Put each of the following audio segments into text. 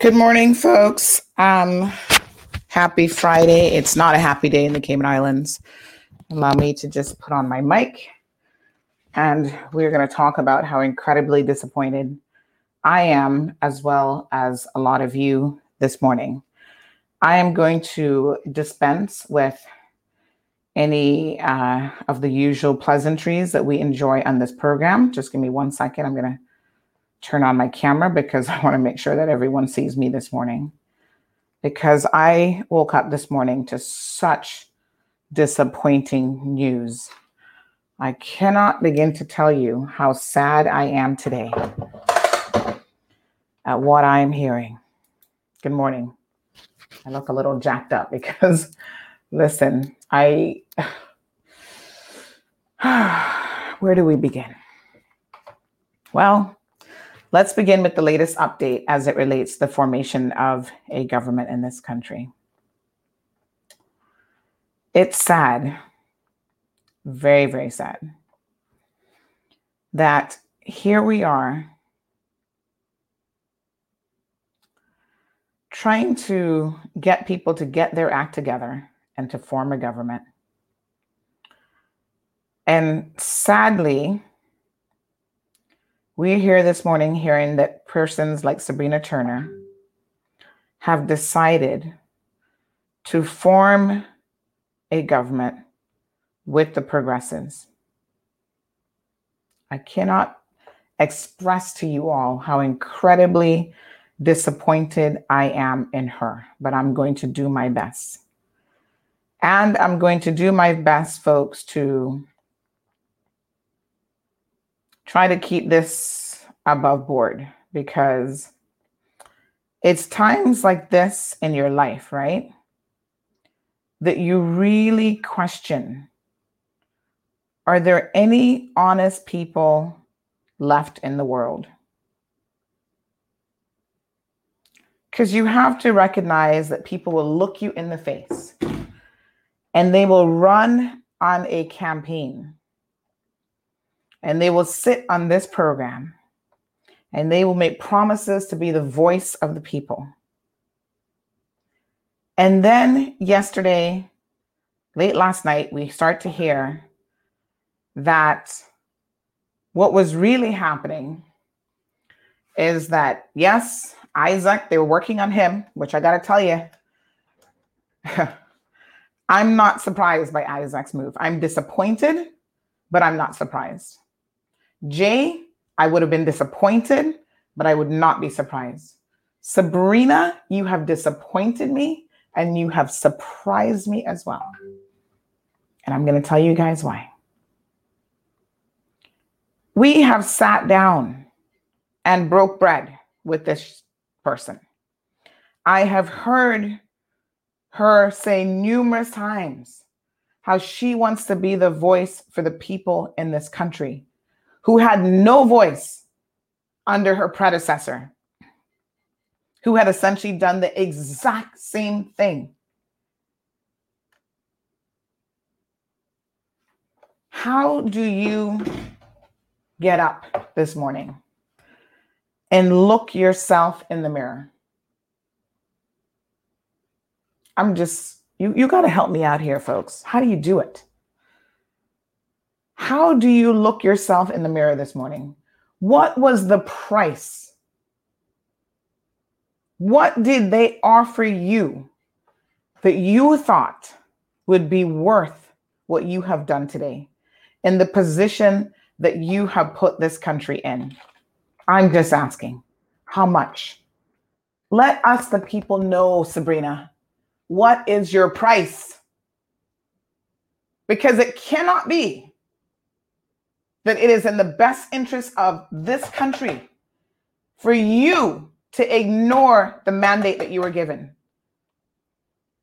Good morning, folks. Um, happy Friday. It's not a happy day in the Cayman Islands. Allow me to just put on my mic. And we're going to talk about how incredibly disappointed I am, as well as a lot of you this morning. I am going to dispense with any uh, of the usual pleasantries that we enjoy on this program. Just give me one second. I'm going to turn on my camera because I want to make sure that everyone sees me this morning. Because I woke up this morning to such disappointing news. I cannot begin to tell you how sad I am today at what I am hearing. Good morning. I look a little jacked up because, listen, I. Where do we begin? Well, Let's begin with the latest update as it relates to the formation of a government in this country. It's sad, very, very sad, that here we are trying to get people to get their act together and to form a government. And sadly, we're here this morning hearing that persons like Sabrina Turner have decided to form a government with the progressives. I cannot express to you all how incredibly disappointed I am in her, but I'm going to do my best. And I'm going to do my best, folks, to try to keep this above board because It's times like this in your life, right? That you really question are there any honest people left in the world? Because you have to recognize that people will look you in the face and they will run on a campaign and they will sit on this program and they will make promises to be the voice of the people. And then yesterday, late last night, we start to hear that what was really happening is that, yes, Isaac, they were working on him, which I got to tell you, I'm not surprised by Isaac's move. I'm disappointed, but I'm not surprised. Jay, I would have been disappointed, but I would not be surprised. Sabrina, you have disappointed me and you have surprised me as well. And I'm going to tell you guys why. We have sat down and broke bread with this person. I have heard her say numerous times how she wants to be the voice for the people in this country who had no voice under her predecessor, who had essentially done the exact same thing. How do you get up this morning and look yourself in the mirror? I'm just, you, you got to help me out here, folks. How do you do it? How do you look yourself in the mirror this morning? What was the price? What did they offer you that you thought would be worth what you have done today in the position that you have put this country in? I'm just asking, how much? Let us, the people, know, Sabrina, what is your price? Because it cannot be that it is in the best interest of this country for you to ignore the mandate that you were given.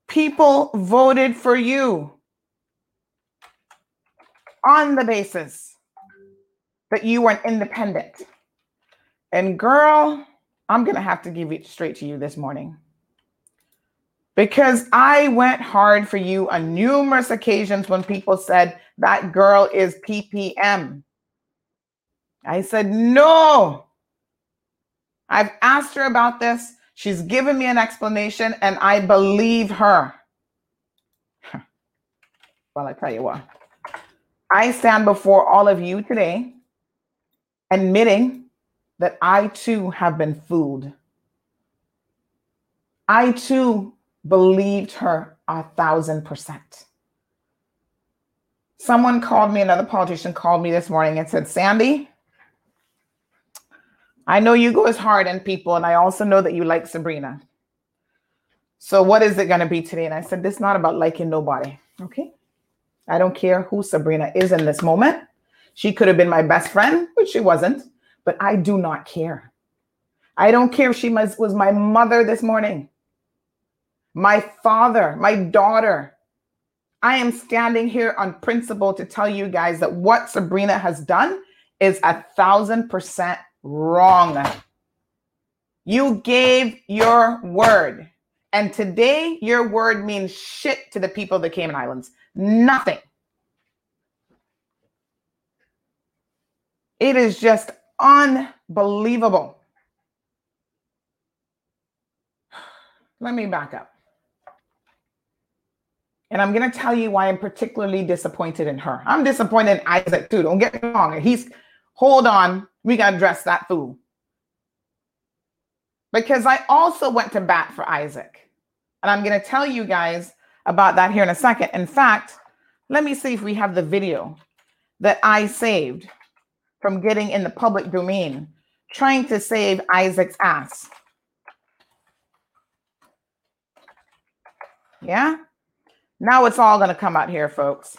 People voted for you on the basis that you were an independent. And girl, I'm going to have to give it straight to you this morning. Because I went hard for you on numerous occasions when people said that girl is PPM. I said, No. I've asked her about this. She's given me an explanation, and I believe her. well, I tell you what, I stand before all of you today admitting that I too have been fooled. I too believed her a thousand percent. Someone called me, another politician called me this morning and said, Sandy, I know you go as hard on people, and I also know that you like Sabrina. So, what is it going to be today? And I said, This is not about liking nobody. Okay. I don't care who Sabrina is in this moment. She could have been my best friend, which she wasn't, but I do not care. I don't care if she was, was my mother this morning, my father, my daughter. I am standing here on principle to tell you guys that what Sabrina has done is a thousand percent Wrong. You gave your word. And today, your word means shit to the people of the Cayman Islands. Nothing. It is just unbelievable. Let me back up. And I'm going to tell you why I'm particularly disappointed in her. I'm disappointed in Isaac too. Don't get me wrong. He's, hold on, we got to dress that fool. Because I also went to bat for Isaac. And I'm going to tell you guys about that here in a second. In fact, let me see if we have the video that I saved from getting in the public domain trying to save Isaac's ass. Yeah? Now it's all going to come out here, folks.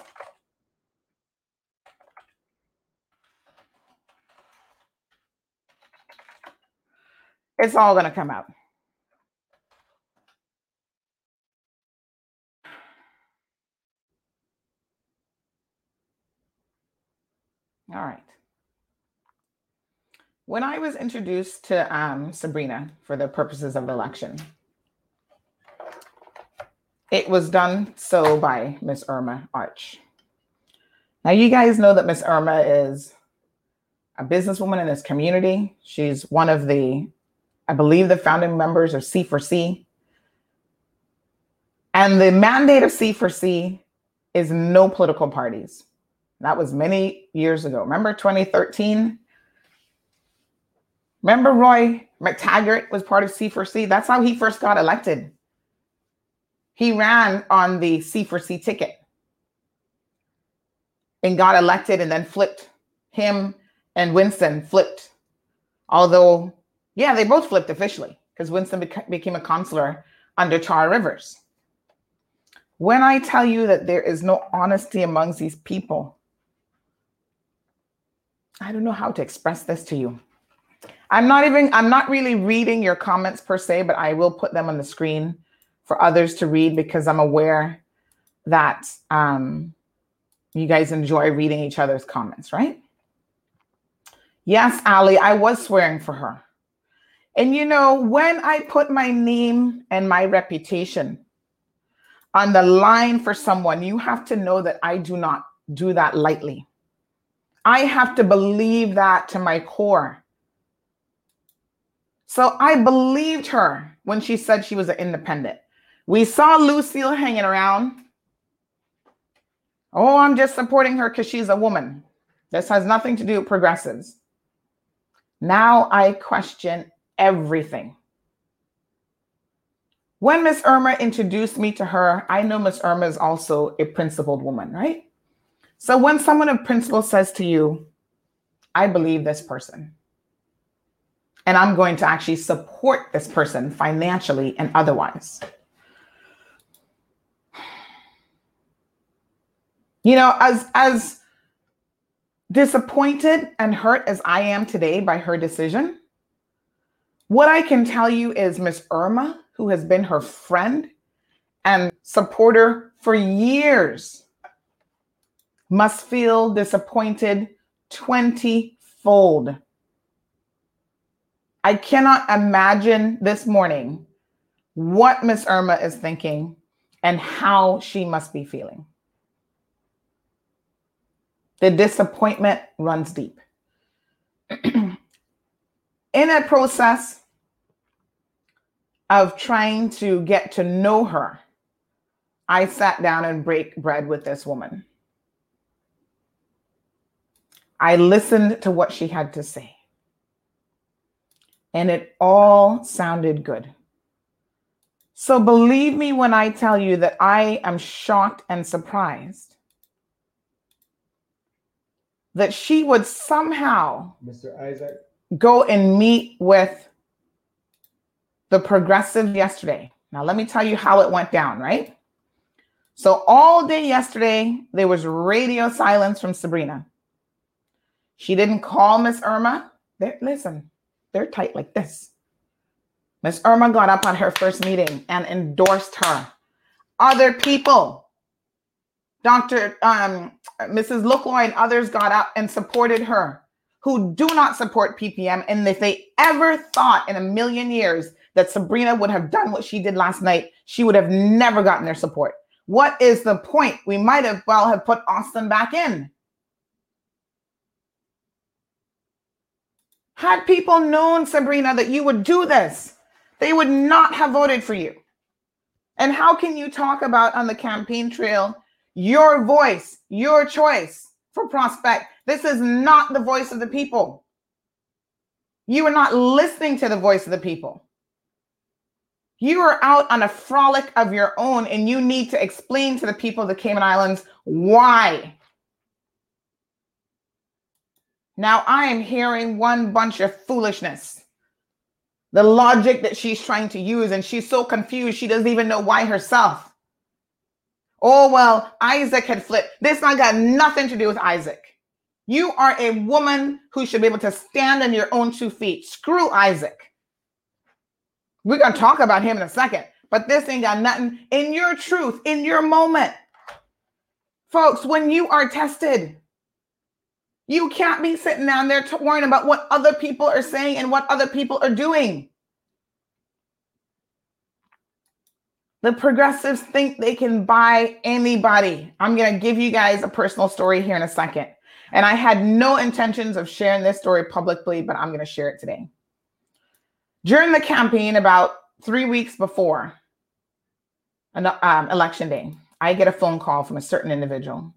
It's all going to come out. All right. When I was introduced to um, Sabrina for the purposes of election, it was done so by Miss Irma Arch. Now, you guys know that Miss Irma is a businesswoman in this community. She's one of the I believe, the founding members of C4C. And the mandate of C4C is no political parties. That was many years ago. Remember 2013? Remember Roy McTaggart was part of C4C? That's how he first got elected. He ran on the C4C ticket and got elected and then flipped. Him and Winston flipped. Although, yeah, they both flipped officially because Winston beca- became a consular under Tara Rivers. When I tell you that there is no honesty amongst these people, I don't know how to express this to you. I'm not even, I'm not really reading your comments per se, but I will put them on the screen for others to read because I'm aware that um, you guys enjoy reading each other's comments, right? Yes, Ali, I was swearing for her. And you know, when I put my name and my reputation on the line for someone, you have to know that I do not do that lightly. I have to believe that to my core. So I believed her when she said she was an independent. We saw Lucille hanging around. Oh, I'm just supporting her because she's a woman. This has nothing to do with progressives. Now I question everything. When Miss Irma introduced me to her, I know Miss Irma is also a principled woman, right? So when someone of principle says to you, I believe this person, and I'm going to actually support this person financially and otherwise. You know, as as disappointed and hurt as I am today by her decision, what I can tell you is Miss Irma, who has been her friend and supporter for years, must feel disappointed 20 fold. I cannot imagine this morning what Miss Irma is thinking and how she must be feeling. The disappointment runs deep. In a process of trying to get to know her, I sat down and break bread with this woman. I listened to what she had to say. And it all sounded good. So believe me when I tell you that I am shocked and surprised that she would somehow Mr. Isaac. Go and meet with the progressive yesterday. Now let me tell you how it went down, right? So all day yesterday there was radio silence from Sabrina. She didn't call Miss Irma. They're, listen, they're tight like this. Miss Irma got up on her first meeting and endorsed her. Other people, Dr. Um, Mrs. Lookloy and others got up and supported her who do not support PPM. And if they ever thought in a million years that Sabrina would have done what she did last night, she would have never gotten their support. What is the point? We might have well have put Austin back in. Had people known, Sabrina, that you would do this, they would not have voted for you. And how can you talk about on the campaign trail your voice, your choice for prospect? This is not the voice of the people. You are not listening to the voice of the people. You are out on a frolic of your own, and you need to explain to the people of the Cayman Islands why now I am hearing one bunch of foolishness. The logic that she's trying to use, and she's so confused, she doesn't even know why herself. Oh, well, Isaac had flipped. This not got nothing to do with Isaac. You are a woman who should be able to stand on your own two feet. Screw Isaac. We're going to talk about him in a second, but this ain't got nothing in your truth, in your moment. Folks, when you are tested, You can't be sitting down there to worrying about what other people are saying and what other people are doing. The progressives think they can buy anybody. I'm going to give you guys a personal story here in a second. And I had no intentions of sharing this story publicly, but I'm going to share it today. During the campaign, about three weeks before an um, election day, I get a phone call from a certain individual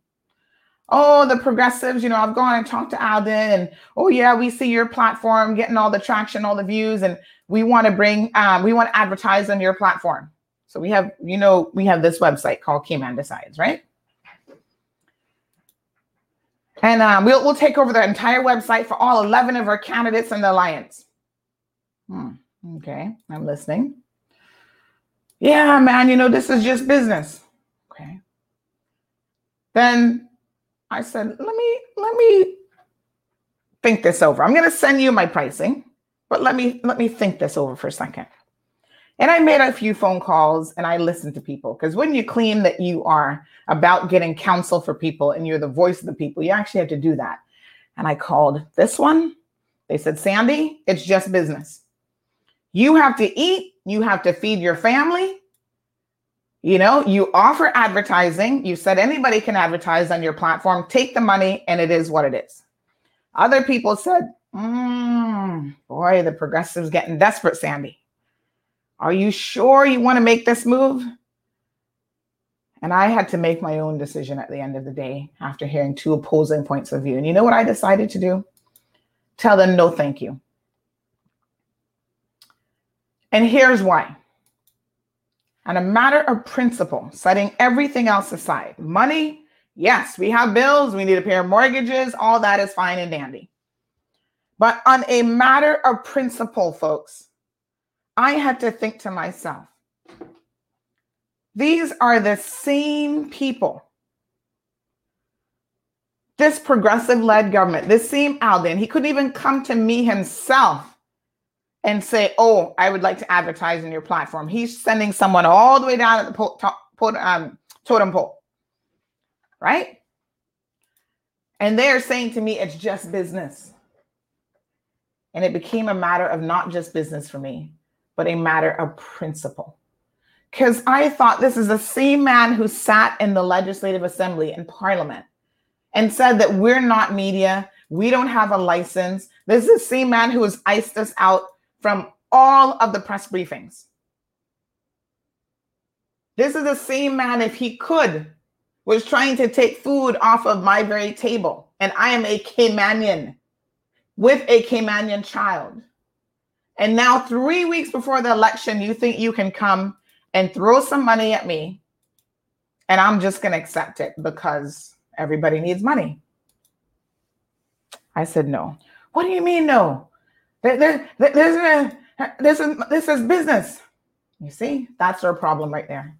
oh, the progressives, you know, I've gone and talked to Alden and oh yeah, we see your platform getting all the traction, all the views, and we want to bring um, we want to advertise on your platform. So we have, you know, we have this website called Cayman Decides, right? And um, we'll we'll take over the entire website for all 11 of our candidates in the alliance. Hmm. Okay, I'm listening. Yeah, man, you know, this is just business. Okay. Then I said, let me let me think this over. I'm going to send you my pricing, but let me let me think this over for a second. And I made a few phone calls and I listened to people because when you claim that you are about getting counsel for people and you're the voice of the people, you actually have to do that. And I called this one. They said, Sandy, it's just business. You have to eat, you have to feed your family, you know, you offer advertising. You said anybody can advertise on your platform. Take the money, and it is what it is. Other people said, mm, boy, the progressives getting desperate, Sandy. Are you sure you want to make this move? And I had to make my own decision at the end of the day after hearing two opposing points of view. And you know what I decided to do? Tell them no, thank you. And here's why on a matter of principle, setting everything else aside. Money, yes, we have bills, we need to pay our mortgages, all that is fine and dandy. But on a matter of principle, folks, I had to think to myself, these are the same people. This progressive led government, this same Alden, he couldn't even come to me himself and say, "Oh, I would like to advertise in your platform." He's sending someone all the way down at the po- to- um, totem pole, right? And they're saying to me, "It's just business," and it became a matter of not just business for me, but a matter of principle. Because I thought this is the same man who sat in the legislative assembly in parliament and said that we're not media, we don't have a license. This is the same man who has iced us out from all of the press briefings. This is the same man, if he could, was trying to take food off of my very table. And I am a Caymanian with a Caymanian child. And now, three weeks before the election, you think you can come and throw some money at me, and I'm just going to accept it because everybody needs money. I said, no. What do you mean, no? There, there, there's a, this is this is business. You see, that's our problem right there.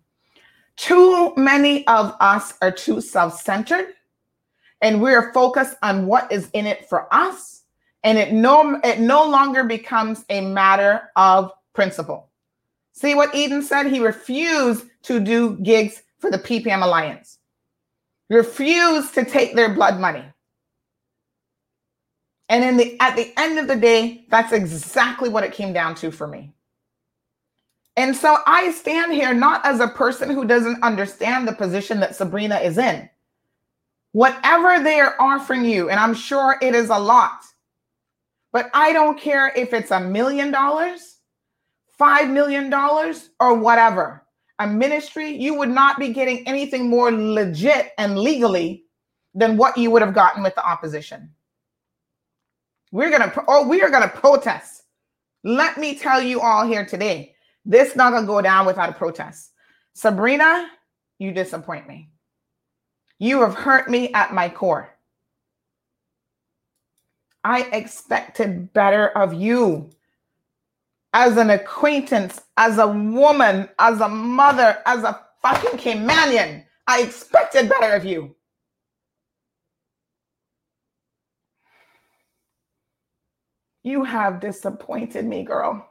Too many of us are too self-centered, and we're focused on what is in it for us, and it no it no longer becomes a matter of principle. See what Eden said? He refused to do gigs for the PPM Alliance. Refused to take their blood money. And in the at the end of the day, that's exactly what it came down to for me. And so I stand here not as a person who doesn't understand the position that Sabrina is in. Whatever they are offering you, and I'm sure it is a lot, but I don't care if it's a million dollars, five million dollars, or whatever. A ministry, you would not be getting anything more legit and legally than what you would have gotten with the opposition. We're gonna oh, we are gonna protest. Let me tell you all here today, this not gonna go down without a protest. Sabrina, you disappoint me. You have hurt me at my core. I expected better of you as an acquaintance, as a woman, as a mother, as a fucking Caymanian. I expected better of you. You have disappointed me, girl.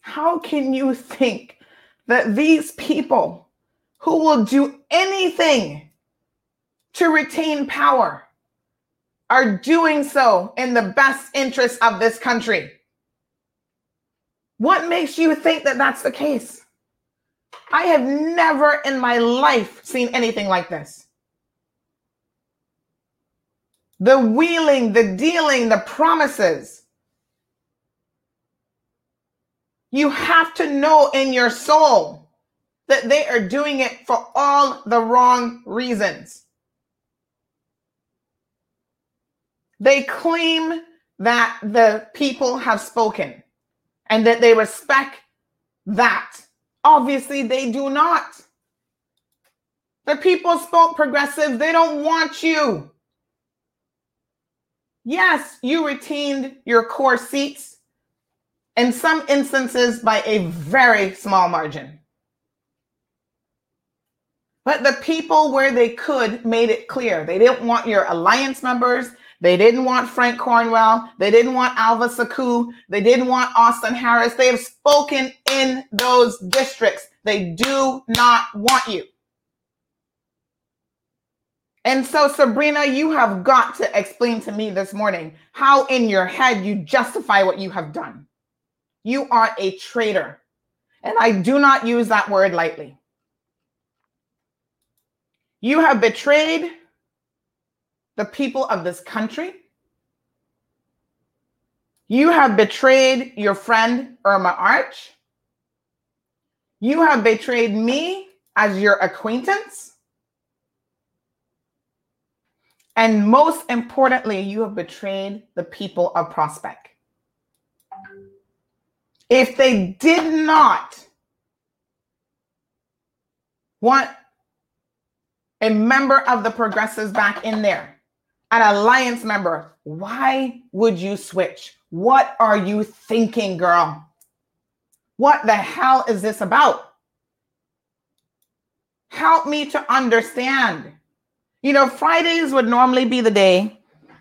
How can you think that these people who will do anything to retain power are doing so in the best interest of this country. What makes you think that that's the case? I have never in my life seen anything like this. The wheeling, the dealing, the promises. You have to know in your soul that they are doing it for all the wrong reasons. They claim that the people have spoken and that they respect that. Obviously, they do not. The people spoke progressive, they don't want you. Yes, you retained your core seats in some instances by a very small margin. But the people where they could made it clear they didn't want your alliance members. They didn't want Frank Cornwell. They didn't want Alva Suckoo. They didn't want Austin Harris. They have spoken in those districts. They do not want you. And so, Sabrina, you have got to explain to me this morning how in your head you justify what you have done. You are a traitor. And I do not use that word lightly. You have betrayed the people of this country. You have betrayed your friend Irma Arch. You have betrayed me as your acquaintance. And most importantly, you have betrayed the people of Prospect. If they did not want a member of the progressives back in there, an alliance member, why would you switch? What are you thinking, girl? What the hell is this about? Help me to understand. You know, Fridays would normally be the day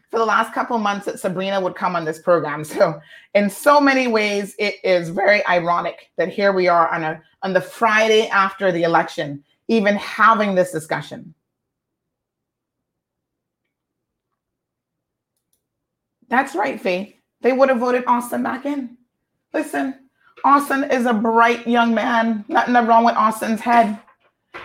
for the last couple months that Sabrina would come on this program. So, in so many ways, it is very ironic that here we are on a on the Friday after the election, even having this discussion. That's right, Faith. They would have voted Austin back in. Listen, Austin is a bright young man. Nothing wrong with Austin's head.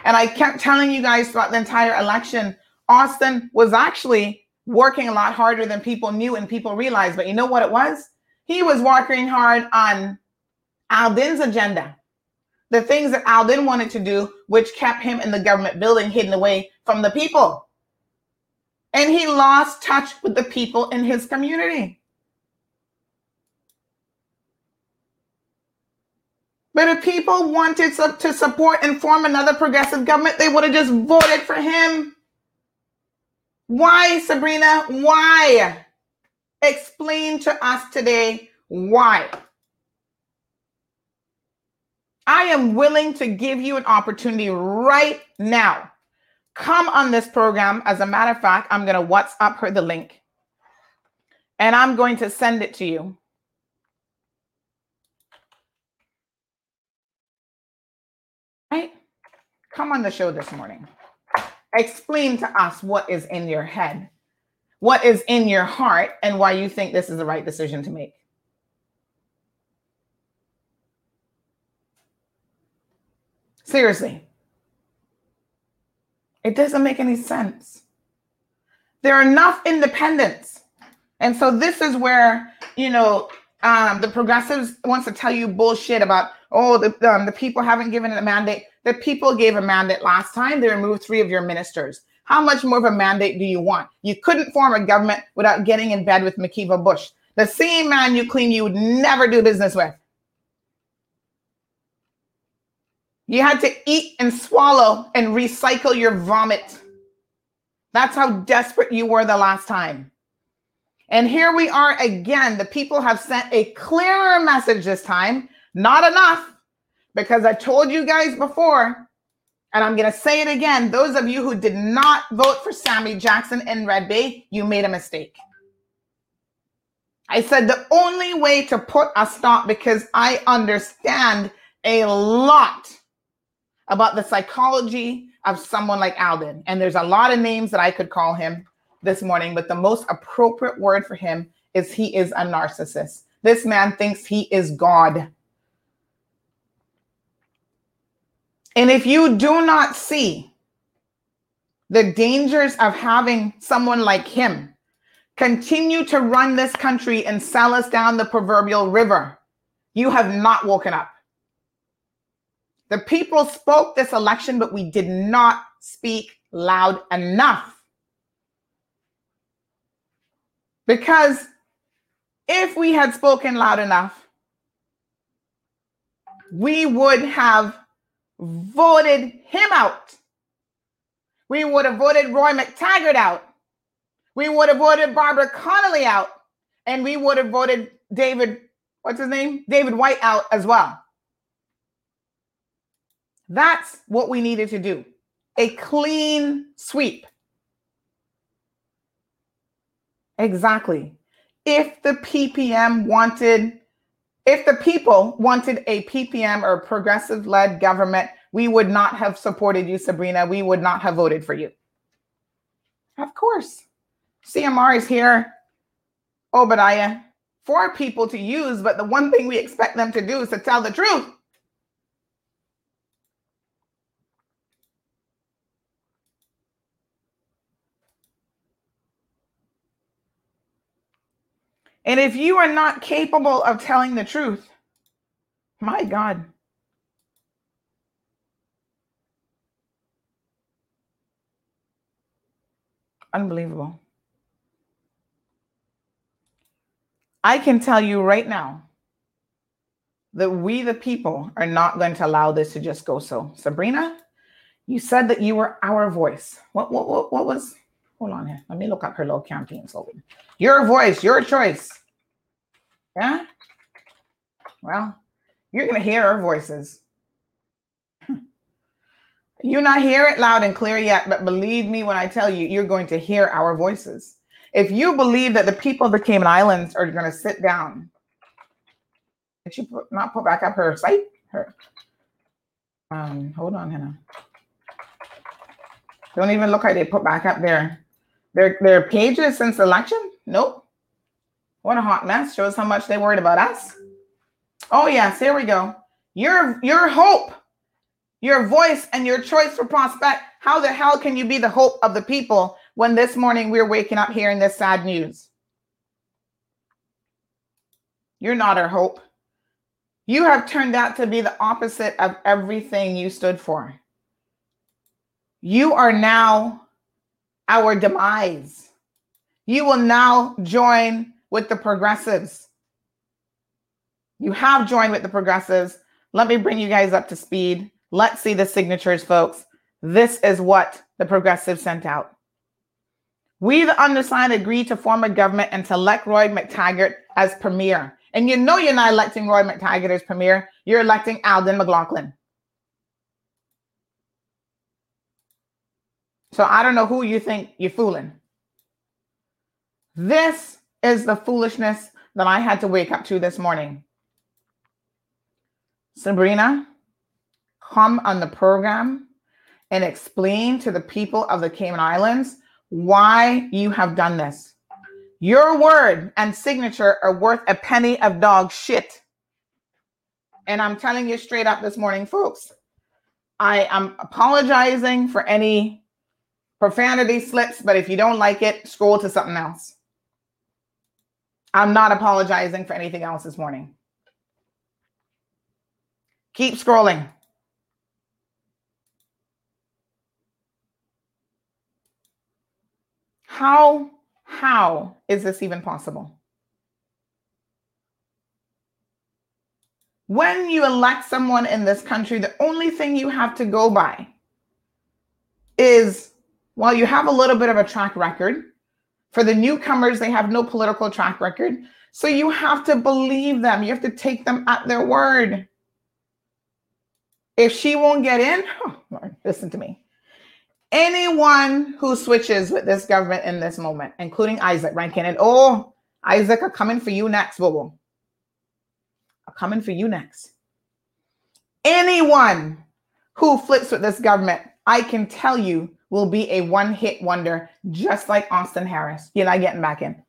And I kept telling you guys throughout the entire election, Austin was actually working a lot harder than people knew and people realized. But you know what it was? He was working hard on Alden's agenda. The things that Alden wanted to do, which kept him in the government building hidden away from the people and he lost touch with the people in his community. But if people wanted to support and form another progressive government, they would have just voted for him. Why, Sabrina? Why? Explain to us today why. I am willing to give you an opportunity right now come on this program. As a matter of fact, I'm going to WhatsApp her the link and I'm going to send it to you. Right? Come on the show this morning. Explain to us what is in your head, what is in your heart, and why you think this is the right decision to make. Seriously, it doesn't make any sense. There are enough independents. And so this is where, you know, um, the progressives wants to tell you bullshit about, oh, the, um, the people haven't given a mandate. The people gave a mandate last time. They removed three of your ministers. How much more of a mandate do you want? You couldn't form a government without getting in bed with McKeeva Bush, the same man you claim you would never do business with. You had to eat and swallow and recycle your vomit. That's how desperate you were the last time. And here we are again. The people have sent a clearer message this time. Not enough, because I told you guys before, and I'm going to say it again. Those of you who did not vote for Sammy Jackson in Red Bay, you made a mistake. I said the only way to put a stop, because I understand a lot about the psychology of someone like Alden. And there's a lot of names that I could call him this morning, but the most appropriate word for him is he is a narcissist. This man thinks he is God. And if you do not see the dangers of having someone like him continue to run this country and sell us down the proverbial river, you have not woken up. The people spoke this election, but we did not speak loud enough. Because if we had spoken loud enough, we would have voted him out. We would have voted Roy McTaggart out. We would have voted Barbara Conolly out. And we would have voted David, what's his name? David Wight out as well. That's what we needed to do a clean sweep. Exactly. If the PPM wanted, if the people wanted a PPM or progressive led government, we would not have supported you, Sabrina. We would not have voted for you. Of course. CMR is here, Obadiah, uh, for people to use, but the one thing we expect them to do is to tell the truth. And if you are not capable of telling the truth, my God. Unbelievable. I can tell you right now that we, the people, are not going to allow this to just go so. Sabrina, you said that you were our voice. What, what, what, what was Hold on here. Let me look up her little campaign slogan. Your voice, your choice. Yeah? Well, you're going to hear our voices. You not hear it loud and clear yet, but believe me when I tell you, you're going to hear our voices. If you believe that the people of the Cayman Islands are going to sit down, did she put, not put back up her site? Her, um, hold on, Hannah. Don't even look like they put back up there. Their their pages since election? Nope. What a hot mess. Shows how much they worried about us. Oh yes, here we go. Your your hope, your voice, and your choice for prospect. How the hell can you be the hope of the people when this morning we're waking up hearing this sad news? You're not our hope. You have turned out to be the opposite of everything you stood for. You are now our demise. You will now join with the progressives. You have joined with the progressives. Let me bring you guys up to speed. Let's see the signatures, folks. This is what the progressives sent out. We, the undersigned, agree to form a government and to elect Roy McTaggart as premier. And you know you're not electing Roy McTaggart as premier. You're electing Alden McLaughlin. So I don't know who you think you're fooling. This is the foolishness that I had to wake up to this morning. Sabrina, come on the program and explain to the people of the Cayman Islands why you have done this. Your word and signature are worth a penny of dog shit. And I'm telling you straight up this morning, folks, I am apologizing for any Profanity slips, but if you don't like it, scroll to something else. I'm not apologizing for anything else this morning. Keep scrolling. How how is this even possible? When you elect someone in this country, the only thing you have to go by is while you have a little bit of a track record, for the newcomers, they have no political track record. So you have to believe them. You have to take them at their word. If she won't get in, oh Lord, listen to me. Anyone who switches with this government in this moment, including Isaac Rankine, and oh, Isaac are coming for you next, Bobo. Are coming for you next. Anyone who flips with this government, I can tell you will be a one hit wonder, just like Austin Harris. You're not getting back in.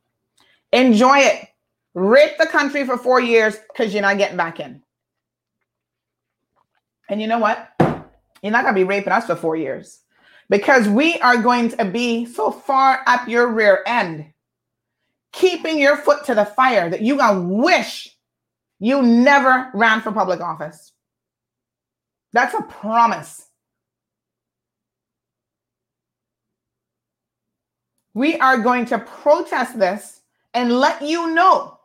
Enjoy it. Rape the country for four years because you're not getting back in. And you know what? You're not going to be raping us for four years because we are going to be so far up your rear end, keeping your foot to the fire that you're going to wish you never ran for public office. That's a promise. We are going to protest this and let you know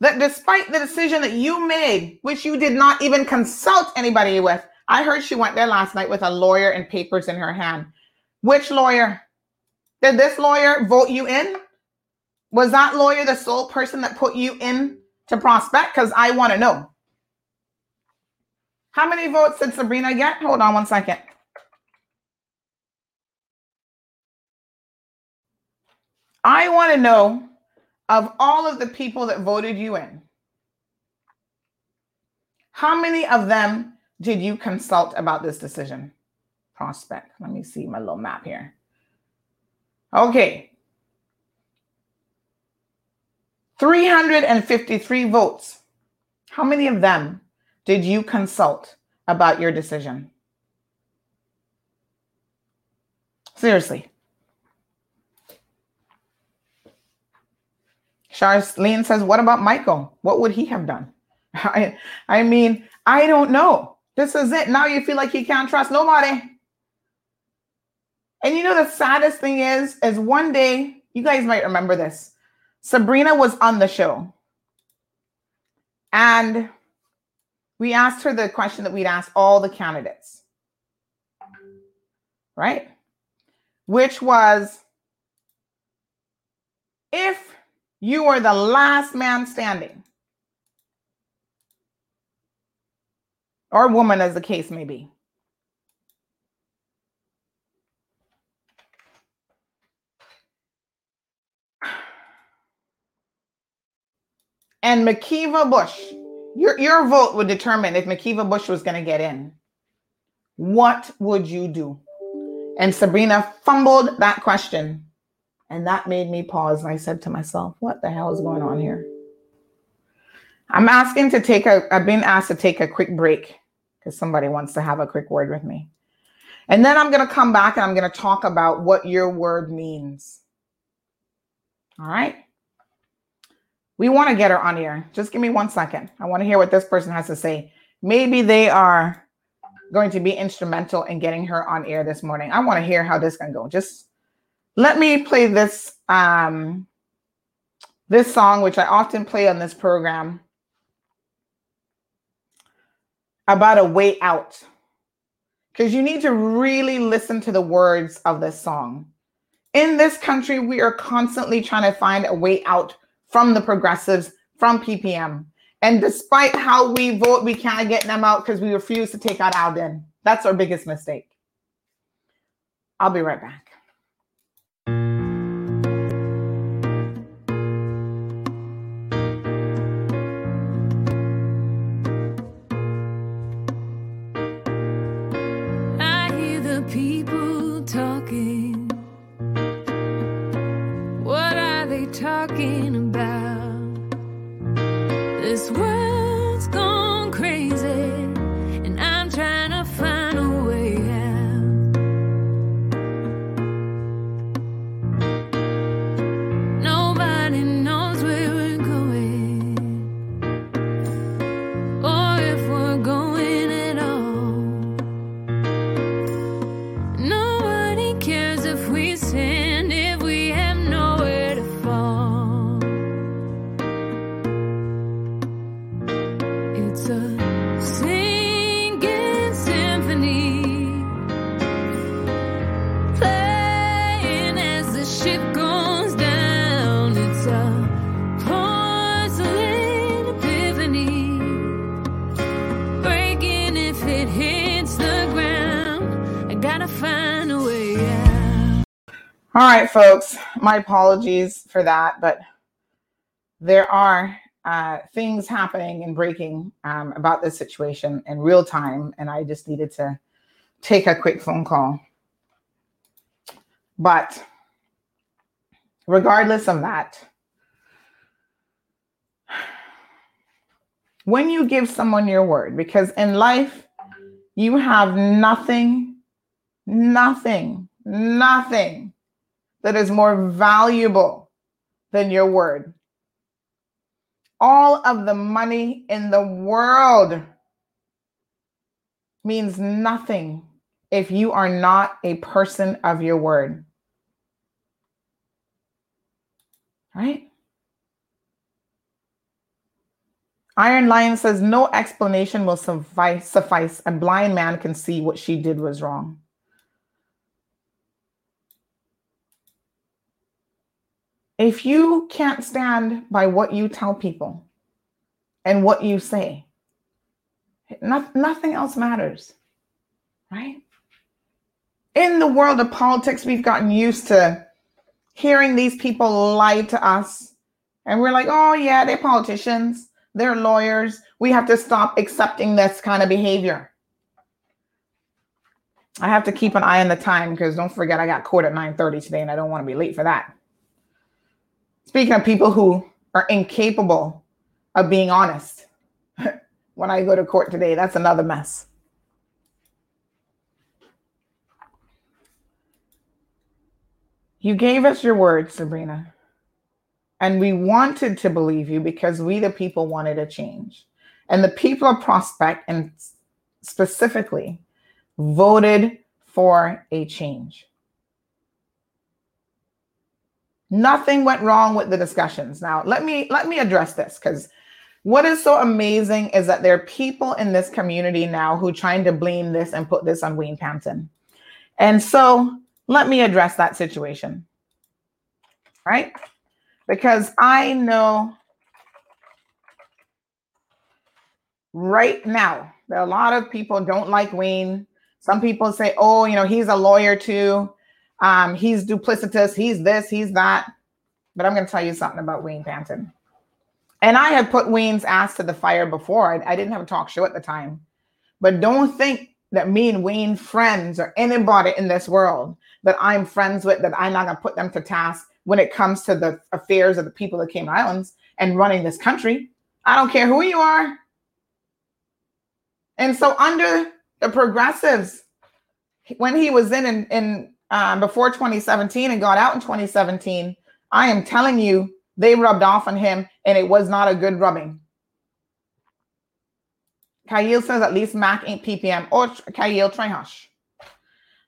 that despite the decision that you made, which you did not even consult anybody with, I heard she went there last night with a lawyer and papers in her hand. Which lawyer? Did this lawyer vote you in? Was that lawyer the sole person that put you in to prospect? Because I want to know. How many votes did Sabrina get? Hold on one second. I want to know of all of the people that voted you in, how many of them did you consult about this decision? Prospect. Let me see my little map here. Okay. 353 votes. How many of them did you consult about your decision? Seriously. Charlene says, What about Michael? What would he have done? I, I mean, I don't know. This is it. Now you feel like you can't trust nobody. And you know, the saddest thing is, is one day, you guys might remember this. Sabrina was on the show. And we asked her the question that we'd ask all the candidates. Right? Which was if you are the last man standing, or woman, as the case may be. And McKeeva Bush, your, your vote would determine if McKeeva Bush was going to get in. What would you do? And Sabrina fumbled that question and that made me pause. And I said to myself, what the hell is going on here? I'm asking to take a, I've been asked to take a quick break because somebody wants to have a quick word with me. And then I'm going to come back and I'm going to talk about what your word means. All right. We want to get her on here. Just give me one second. I want to hear what this person has to say. Maybe they are going to be instrumental in getting her on air this morning. I want to hear how this can go. Just let me play this um, this song, which I often play on this program, about a way out. Because you need to really listen to the words of this song. In this country, we are constantly trying to find a way out from the progressives, from PPM. And despite how we vote, we can't get them out because we refuse to take out Alden. That's our biggest mistake. I'll be right back. All right, folks, my apologies for that, but there are uh, things happening and breaking um, about this situation in real time, and I just needed to take a quick phone call. But regardless of that, when you give someone your word, because in life, you have nothing, nothing, nothing that is more valuable than your word. All of the money in the world means nothing if you are not a person of your word. Right? Iron Lion says no explanation will suffice suffice. A blind man can see what she did was wrong. If you can't stand by what you tell people and what you say, not, nothing else matters, right? In the world of politics, we've gotten used to hearing these people lie to us. And we're like, oh, yeah, they're politicians, they're lawyers. We have to stop accepting this kind of behavior. I have to keep an eye on the time because don't forget I got court at 9:30 today and I don't want to be late for that. Speaking of people who are incapable of being honest, when I go to court today, that's another mess. You gave us your word, Sabrina. And we wanted to believe you because we, the people, wanted a change. And the people of Prospect, and specifically, voted for a change. Nothing went wrong with the discussions. Now, let me let me address this because what is so amazing is that there are people in this community now who trying to blame this and put this on Wayne Panton. And so let me address that situation. Right? Because I know right now that a lot of people don't like Wayne. Some people say, oh, you know, he's a lawyer too. Um, he's duplicitous, he's this, he's that. But I'm going to tell you something about Wayne Panton. And I had put Wayne's ass to the fire before. I, I didn't have a talk show at the time. But don't think that me and Wayne friends or anybody in this world that I'm friends with, that I'm not going to put them to task when it comes to the affairs of the people of Cayman Islands and running this country. I don't care who you are. And so, under the progressives, when he was in in, in um, before 2017 and got out in 2017, I am telling you, they rubbed off on him, and it was not a good rubbing. Kyle says at least Mac ain't PPM or Kyle Trihush.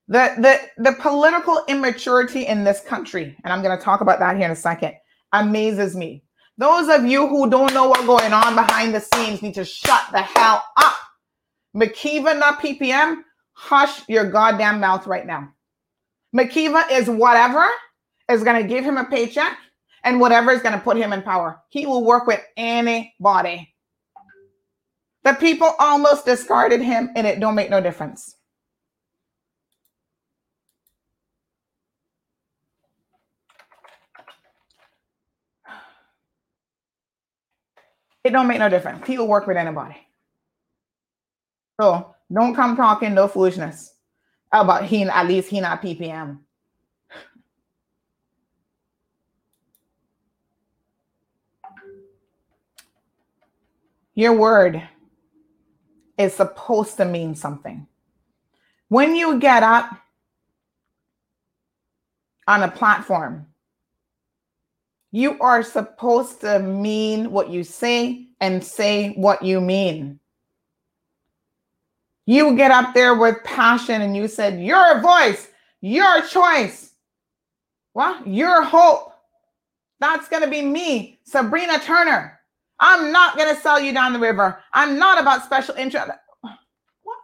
The, the, the political immaturity in this country, and I'm going to talk about that here in a second, amazes me. Those of you who don't know what's going on behind the scenes need to shut the hell up. McKeeva, not PPM, hush your goddamn mouth right now. McKeeva is whatever is going to give him a paycheck and whatever is going to put him in power. He will work with anybody. The people almost discarded him and it don't make no difference. It don't make no difference. He will work with anybody. So don't come talking no foolishness Oh, about he at least he not PPM. Your word is supposed to mean something. When you get up on a platform you are supposed to mean what you say and say what you mean. You get up there with passion and you said, Your voice, your choice. Well, your hope. That's going to be me, Sabrina Turner. I'm not going to sell you down the river. I'm not about special interest. What?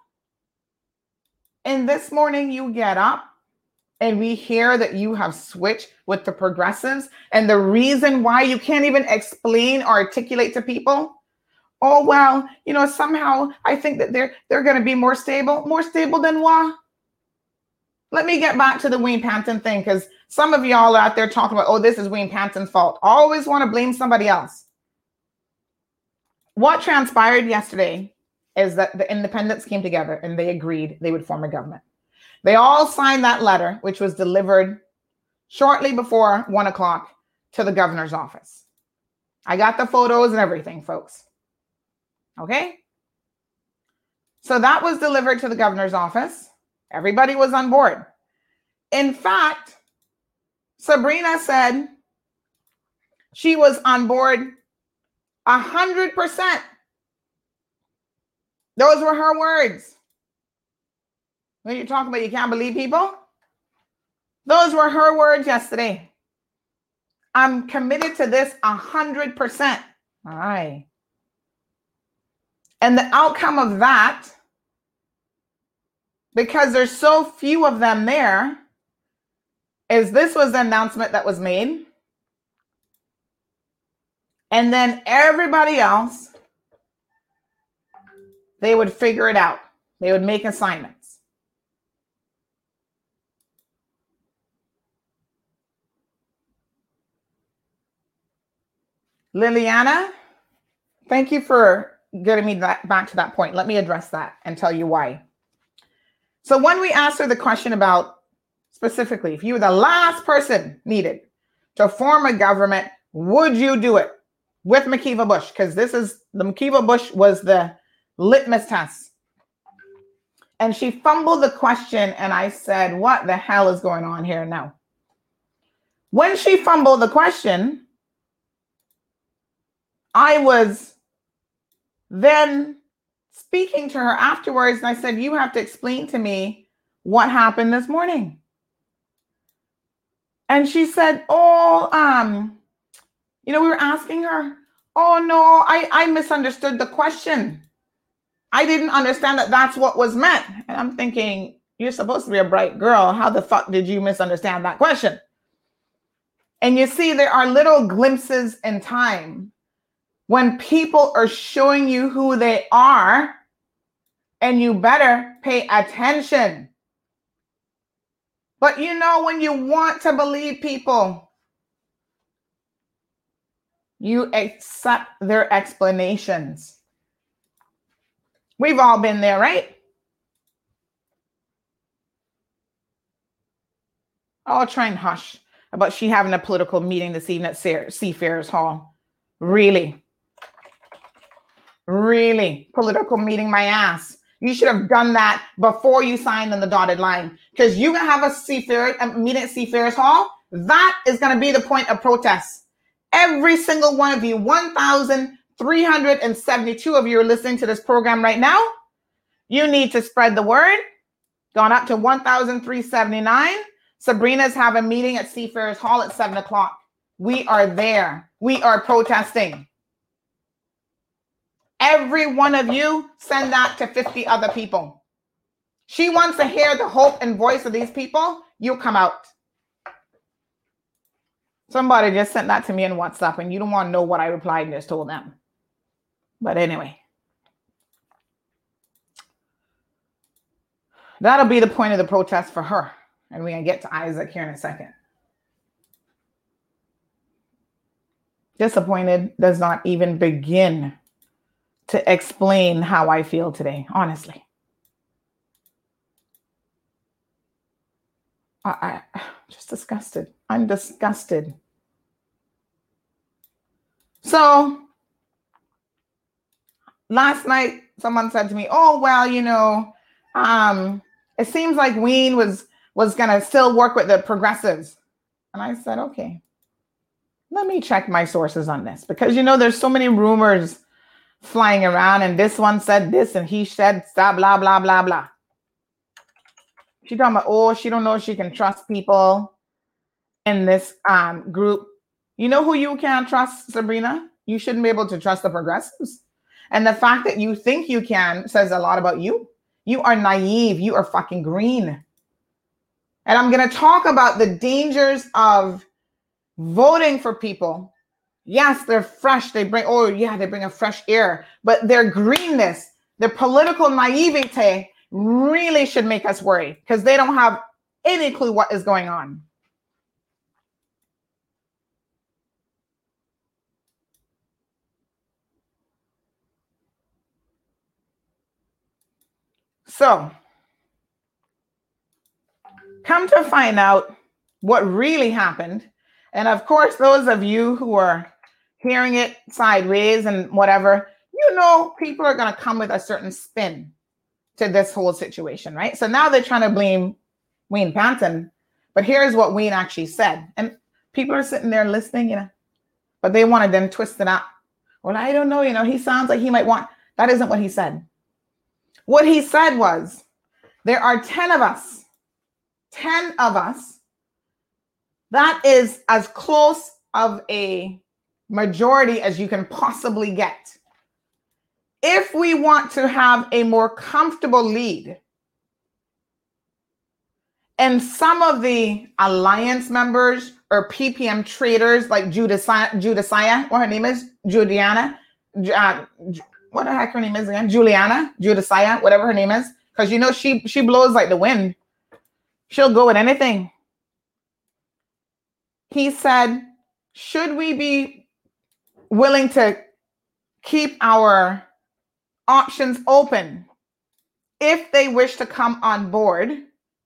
And this morning you get up and we hear that you have switched with the progressives and the reason why you can't even explain or articulate to people oh well you know somehow i think that they're they're going to be more stable more stable than what let me get back to the wayne panton thing because some of y'all out there talking about oh this is wayne panton's fault always want to blame somebody else what transpired yesterday is that the independents came together and they agreed they would form a government. They all signed that letter, which was delivered shortly before one o'clock to the governor's office. I got the photos and everything, folks. Okay. So that was delivered to the governor's office. Everybody was on board. In fact, Sabrina said she was on board a hundred percent. Those were her words. When you talk about you can't believe people, those were her words yesterday. I'm committed to this a hundred percent. All right. And the outcome of that, because there's so few of them there, is this was the announcement that was made. And then everybody else, they would figure it out. They would make assignments. Liliana, thank you for getting me that, back to that point. Let me address that and tell you why. So when we asked her the question about specifically, if you were the last person needed to form a government, would you do it with McKeeva Bush? Because this is the McKeeva Bush was the litmus test. And she fumbled the question, and I said, What the hell is going on here now? When she fumbled the question, I was then speaking to her afterwards, and I said, You have to explain to me what happened this morning. And she said, Oh, um, you know, we were asking her, Oh no, I, I misunderstood the question. I didn't understand that that's what was meant. And I'm thinking, You're supposed to be a bright girl. How the fuck did you misunderstand that question? And you see, there are little glimpses in time when people are showing you who they are, and you better pay attention. But you know, when you want to believe people, you accept their explanations. We've all been there, right? I'll try and hush about she having a political meeting this evening at Seafarers Hall. Really? Really? Political meeting my ass. You should have done that before you signed on the dotted line because you can have a seafarer a meeting at Seafarers Hall. That is going to be the point of protest. Every single one of you, 1,372 of you are listening to this program right now. You need to spread the word. Gone up to 1,379. Sabrina's have a meeting at Seafarers Hall at 7 o'clock. We are there. We are protesting. Every one of you send that to 50 other people. She wants to hear the hope and voice of these people. You come out. Somebody just sent that to me in WhatsApp, and you don't want to know what I replied and just told them. But anyway, that'll be the point of the protest for her. And we're going to get to Isaac here in a second. Disappointed does not even begin to explain how I feel today, honestly. I, I just disgusted. I'm disgusted. So last night someone said to me, "Oh well, you know, um, it seems like Wayne was was gonna still work with the progressives," and I said, "Okay, let me check my sources on this because you know there's so many rumors flying around, and this one said this, and he said blah blah blah blah blah. She talking about oh, she don't know she can trust people in this um group. You know who you can't trust, Sabrina? You shouldn't be able to trust the progressives. And the fact that you think you can says a lot about you. You are naive. You are fucking green. And I'm going to talk about the dangers of voting for people Yes, they're fresh. They bring, oh, yeah, they bring a fresh air, but their greenness, their political naivete really should make us worry because they don't have any clue what is going on. So, come to find out what really happened. And of course, those of you who are hearing it sideways and whatever, you know, people are going to come with a certain spin to this whole situation, right? So now they're trying to blame Wayne Panton, but here's what Wayne actually said. And people are sitting there listening, you know, but they wanted them twisted up. Well, I don't know, you know, he sounds like he might want, that isn't what he said. What he said was, there are 10 of us, 10 of us. That is as close of a majority as you can possibly get. If we want to have a more comfortable lead, and some of the alliance members or PPM traders like Judiciah, what her name is, Juliana, uh, what the heck her name is again, Juliana, Judiciah, whatever her name is, because you know she she blows like the wind. She'll go with anything. He said, should we be willing to keep our options open if they wish to come on board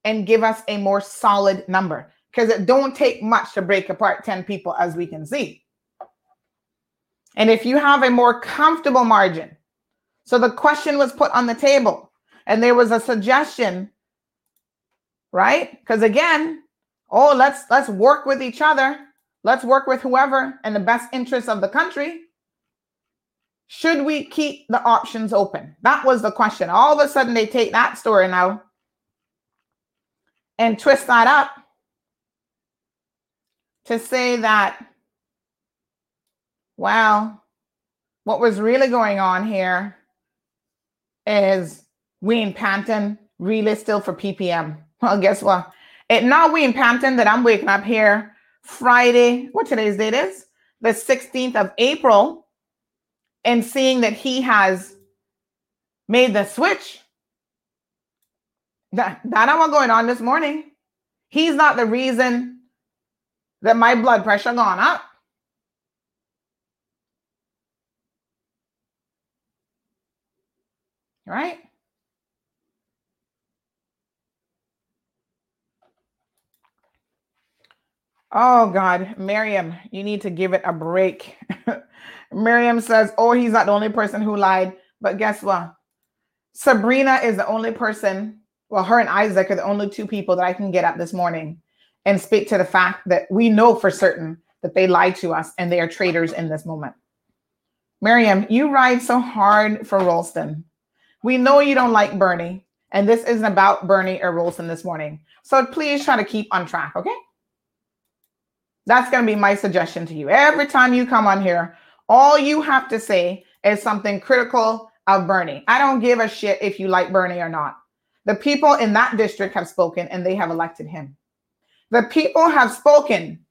and give us a more solid number? Because it don't take much to break apart 10 people, as we can see. And if you have a more comfortable margin, so the question was put on the table and there was a suggestion, right? Because again, oh, let's let's work with each other. Let's work with whoever in the best interest of the country. Should we keep the options open? That was the question. All of a sudden, they take that story now and twist that up to say that, well, what was really going on here is Wayne Panton really still for PPM. Well, guess what? It's not Wayne Panton that I'm waking up here Friday. What today's date is? The 16th of April, and seeing that he has made the switch. That that not what going on this morning. He's not the reason that my blood pressure gone up. Right? Oh God, Miriam, you need to give it a break. Miriam says, Oh, he's not the only person who lied. But guess what? Sabrina is the only person, well, her and Isaac are the only two people that I can get up this morning and speak to the fact that we know for certain that they lied to us and they are traitors in this moment. Miriam, you ride so hard for Ralston. We know you don't like Bernie, and this isn't about Bernie or Ralston this morning. So please try to keep on track, okay? That's going to be my suggestion to you. Every time you come on here, all you have to say is something critical of Bernie. I don't give a shit if you like Bernie or not. The people in that district have spoken and they have elected him. The people have spoken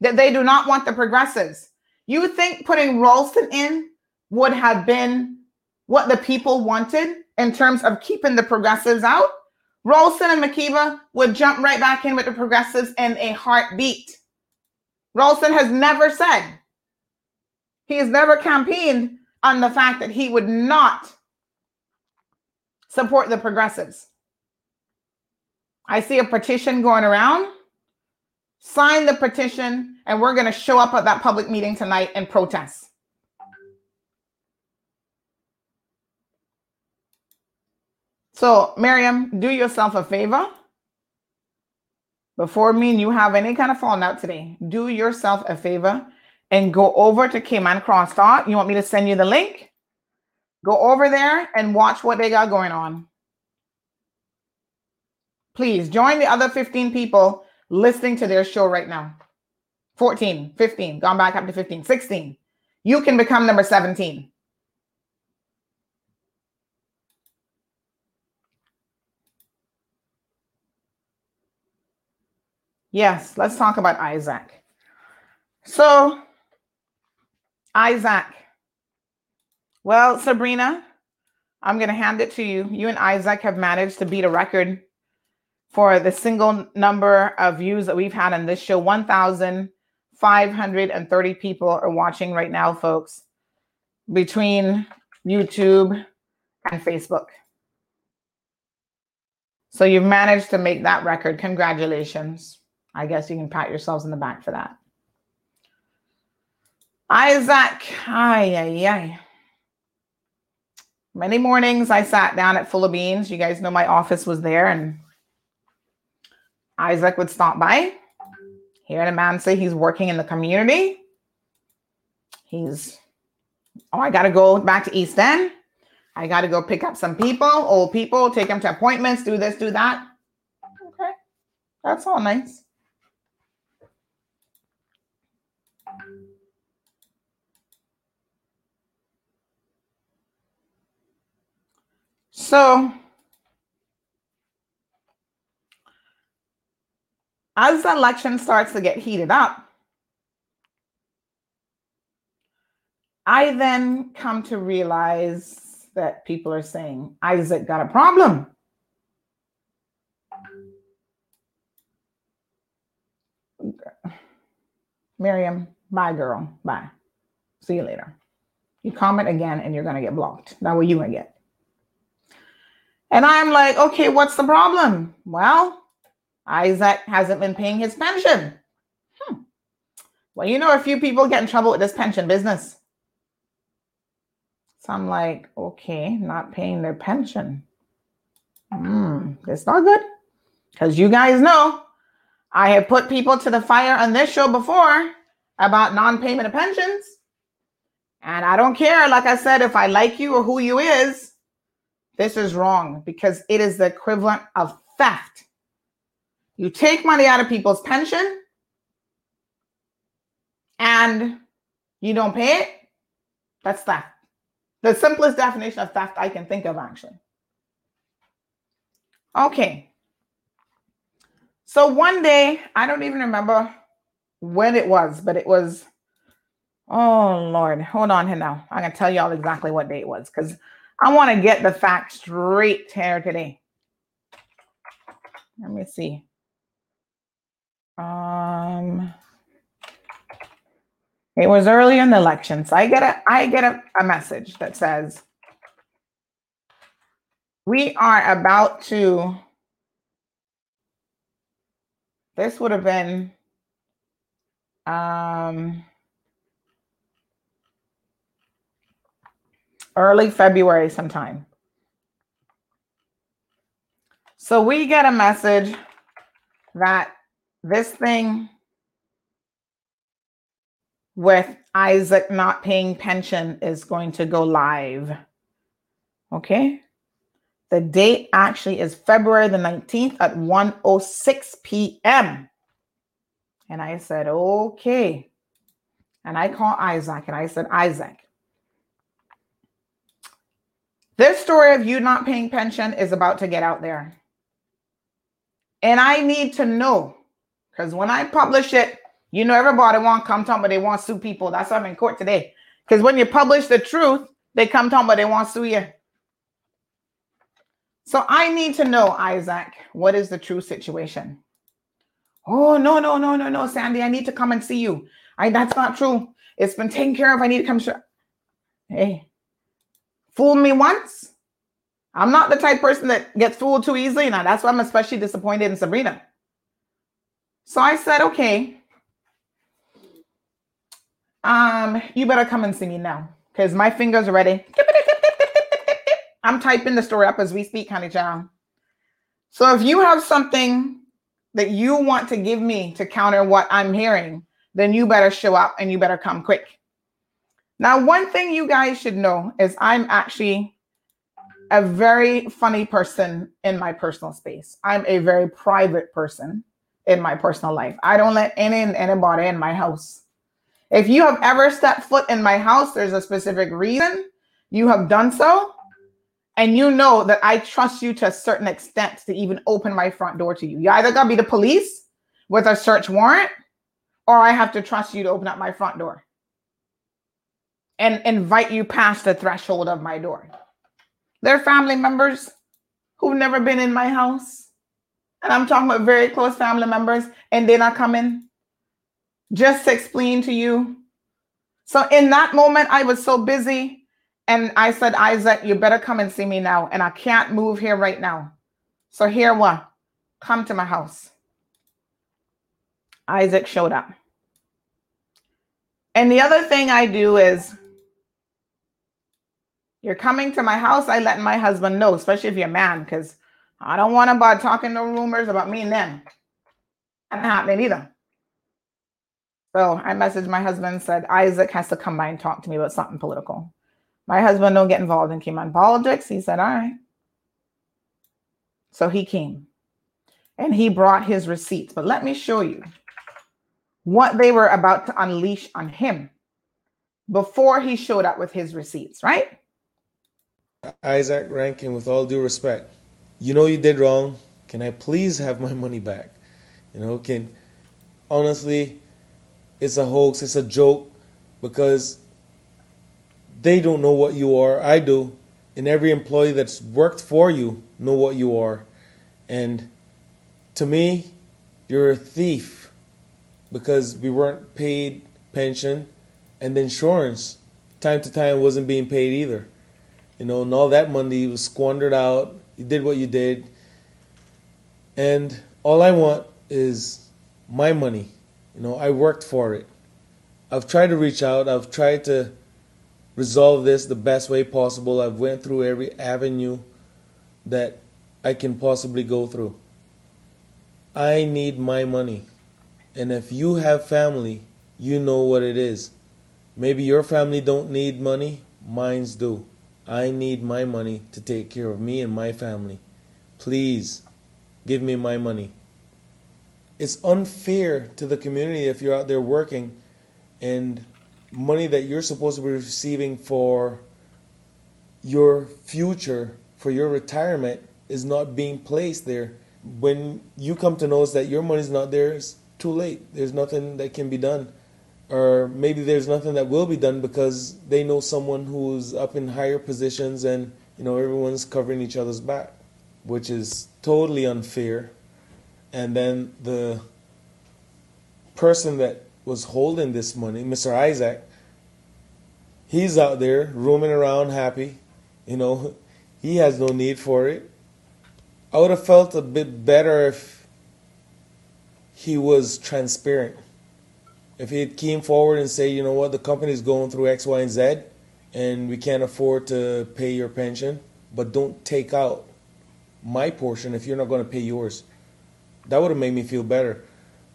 that they do not want the progressives. You think putting Ralston in would have been what the people wanted in terms of keeping the progressives out, Ralston and McKeeva would jump right back in with the progressives in a heartbeat. Ralston has never said, he has never campaigned on the fact that he would not support the progressives. I see a petition going around. Sign the petition, and we're going to show up at that public meeting tonight and protest. So, Miriam, do yourself a favor. Before me and you have any kind of falling out today, do yourself a favor and go over to Cayman Crosstalk. You want me to send you the link? Go over there and watch what they got going on. Please join the other 15 people listening to their show right now. 14, 15, gone back up to 15, 16. You can become number 17. Yes, let's talk about Isaac. So, Isaac. Well, Sabrina, I'm going to hand it to you. You and Isaac have managed to beat a record for the single number of views that we've had on this show. 1,530 people are watching right now, folks, between YouTube and Facebook. So you've managed to make that record. Congratulations. I guess you can pat yourselves in the back for that. Isaac, ay, ay, ay. Many mornings I sat down at Full of Beans. You guys know my office was there, and Isaac would stop by. Hear a man say he's working in the community. He's, oh, I got to go back to East End. I got to go pick up some people, old people, take them to appointments, do this, do that. Okay, that's all nice. So, as the election starts to get heated up, I then come to realize that people are saying, Isaac got a problem. Miriam, bye, girl. Bye. See you later. You comment again and you're going to get blocked. That way you going to get. And I'm like, okay, what's the problem? Well, Isaac hasn't been paying his pension. Hmm. Well, you know, a few people get in trouble with this pension business. So I'm like, okay, not paying their pension. Hmm, it's not good. Because you guys know I have put people to the fire on this show before about non payment of pensions. And I don't care, like I said, if I like you or who you is. This is wrong because it is the equivalent of theft. You take money out of people's pension and you don't pay it. That's theft. The simplest definition of theft I can think of, actually. Okay. So one day, I don't even remember when it was, but it was, oh Lord, hold on here now. I'm going to tell you all exactly what day it was because I want to get the facts straight here today. Let me see. Um, it was early in the election, so I get a I get a, a message that says we are about to. This would have been um early February sometime. So we get a message that this thing with Isaac not paying pension is going to go live. Okay. The date actually is February the 19th at 1:06 p.m. And I said, "Okay." And I called Isaac and I said, "Isaac, this story of you not paying pension is about to get out there. And I need to know because when I publish it, you know, everybody want come talk, but they want sue people. That's why I'm in court today. Because when you publish the truth, they come talk, but they want sue you. So I need to know, Isaac, what is the true situation? Oh, no, no, no, no, no, Sandy, I need to come and see you. I that's not true. It's been taken care of. I need to come. Sh- hey, Fool me once. I'm not the type person that gets fooled too easily. Now that's why I'm especially disappointed in Sabrina. So I said, okay, um, you better come and see me now because my fingers are ready. I'm typing the story up as we speak, honey child. So if you have something that you want to give me to counter what I'm hearing, then you better show up and you better come quick. Now, one thing you guys should know is I'm actually a very funny person in my personal space. I'm a very private person in my personal life. I don't let any and anybody in my house. If you have ever stepped foot in my house, there's a specific reason you have done so. And you know that I trust you to a certain extent to even open my front door to you. You either gotta be the police with a search warrant, or I have to trust you to open up my front door and invite you past the threshold of my door. They're family members who've never been in my house. And I'm talking about very close family members, and they're not coming just to explain to you. So in that moment, I was so busy. And I said, Isaac, you better come and see me now. And I can't move here right now. So here what? Come to my house. Isaac showed up. And the other thing I do is you're coming to my house, I let my husband know, especially if you're a man, because I don't want about talking no rumors about me and them. Not happening either. So I messaged my husband and said, Isaac has to come by and talk to me about something political. My husband don't get involved in Cayman politics. He said, all right. So he came and he brought his receipts. But let me show you what they were about to unleash on him before he showed up with his receipts, right? Isaac Rankine, with all due respect, you know you did wrong. Can I please have my money back? You know, can honestly, it's a hoax, it's a joke because they don't know what you are. I do. And every employee that's worked for you know what you are. And to me, you're a thief because we weren't paid pension and insurance time to time wasn't being paid either. You know, and all that money was squandered out. You did what you did. And all I want is my money. You know, I worked for it. I've tried to reach out. I've tried to resolve this the best way possible. I've went through every avenue that I can possibly go through. I need my money. And if you have family, you know what it is. Maybe your family don't need money, mine's do. I need my money to take care of me and my family. Please give me my money. It's unfair to the community if you're out there working and money that you're supposed to be receiving for your future, for your retirement, is not being placed there. When you come to know that your money's not there, it's too late. There's nothing that can be done or maybe there's nothing that will be done because they know someone who's up in higher positions and you know everyone's covering each other's back which is totally unfair. And then the person that was holding this money mr isaac he's out there roaming around happy you know he has no need for it. I would have felt a bit better if he was transparent if he came forward and say, you know what, the company is going through X, Y, and Z, and we can't afford to pay your pension, but don't take out my portion if you're not going to pay yours. That would have made me feel better.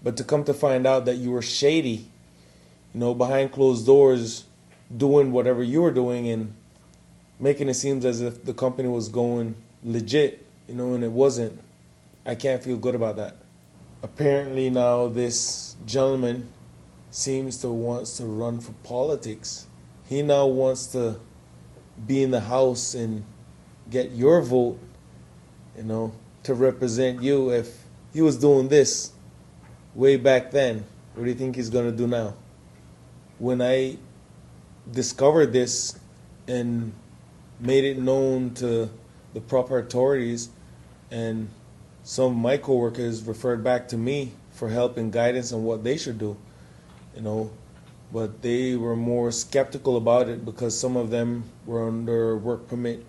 But to come to find out that you were shady, you know, behind closed doors, doing whatever you were doing and making it seem as if the company was going legit, you know, and it wasn't. I can't feel good about that. Apparently now this gentleman seems to wants to run for politics. He now wants to be in the House and get your vote, you know, to represent you. If he was doing this way back then, what do you think he's going to do now? When I discovered this and made it known to the proper authorities, and some of my coworkers referred back to me for help and guidance on what they should do you know, but they were more skeptical about it because some of them were under work permit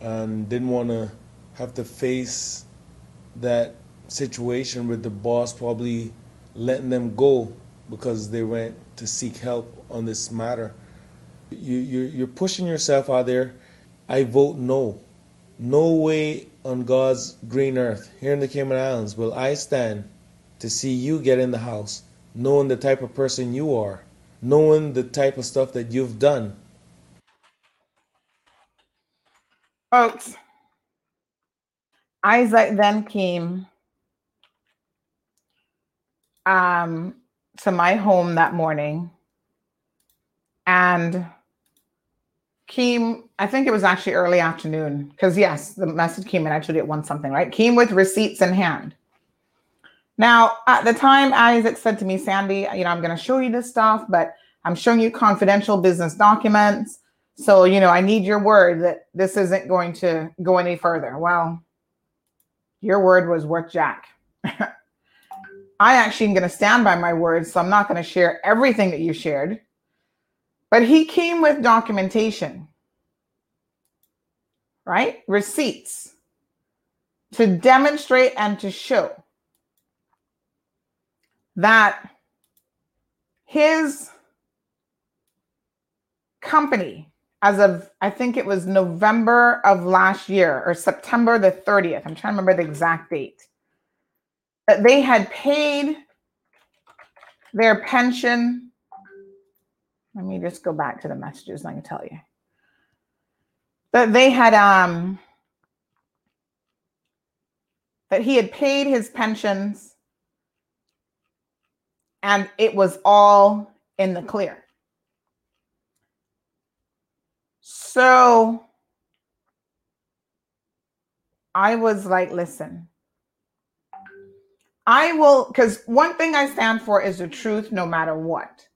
and didn't want to have to face that situation with the boss probably letting them go because they went to seek help on this matter. You, you're, you're pushing yourself out there. I vote no. No way on God's green earth here in the Cayman Islands will I stand to see you get in the house knowing the type of person you are, knowing the type of stuff that you've done. Folks, Isaac then came um, to my home that morning and came, I think it was actually early afternoon, because yes, the message came in. I you at one something, right? Came with receipts in hand. Now, at the time, Isaac said to me, Sandy, you know, I'm going to show you this stuff, but I'm showing you confidential business documents. So, you know, I need your word that this isn't going to go any further. Well, your word was worth Jack. I actually am going to stand by my word, so I'm not going to share everything that you shared. But he came with documentation, right? Receipts to demonstrate and to show that his company, as of I think it was November of last year or September the 30th, I'm trying to remember the exact date, that they had paid their pension. Let me just go back to the messages and I can tell you. That they had um that he had paid his pensions and it was all in the clear. So I was like, listen, I will, because one thing I stand for is the truth no matter what.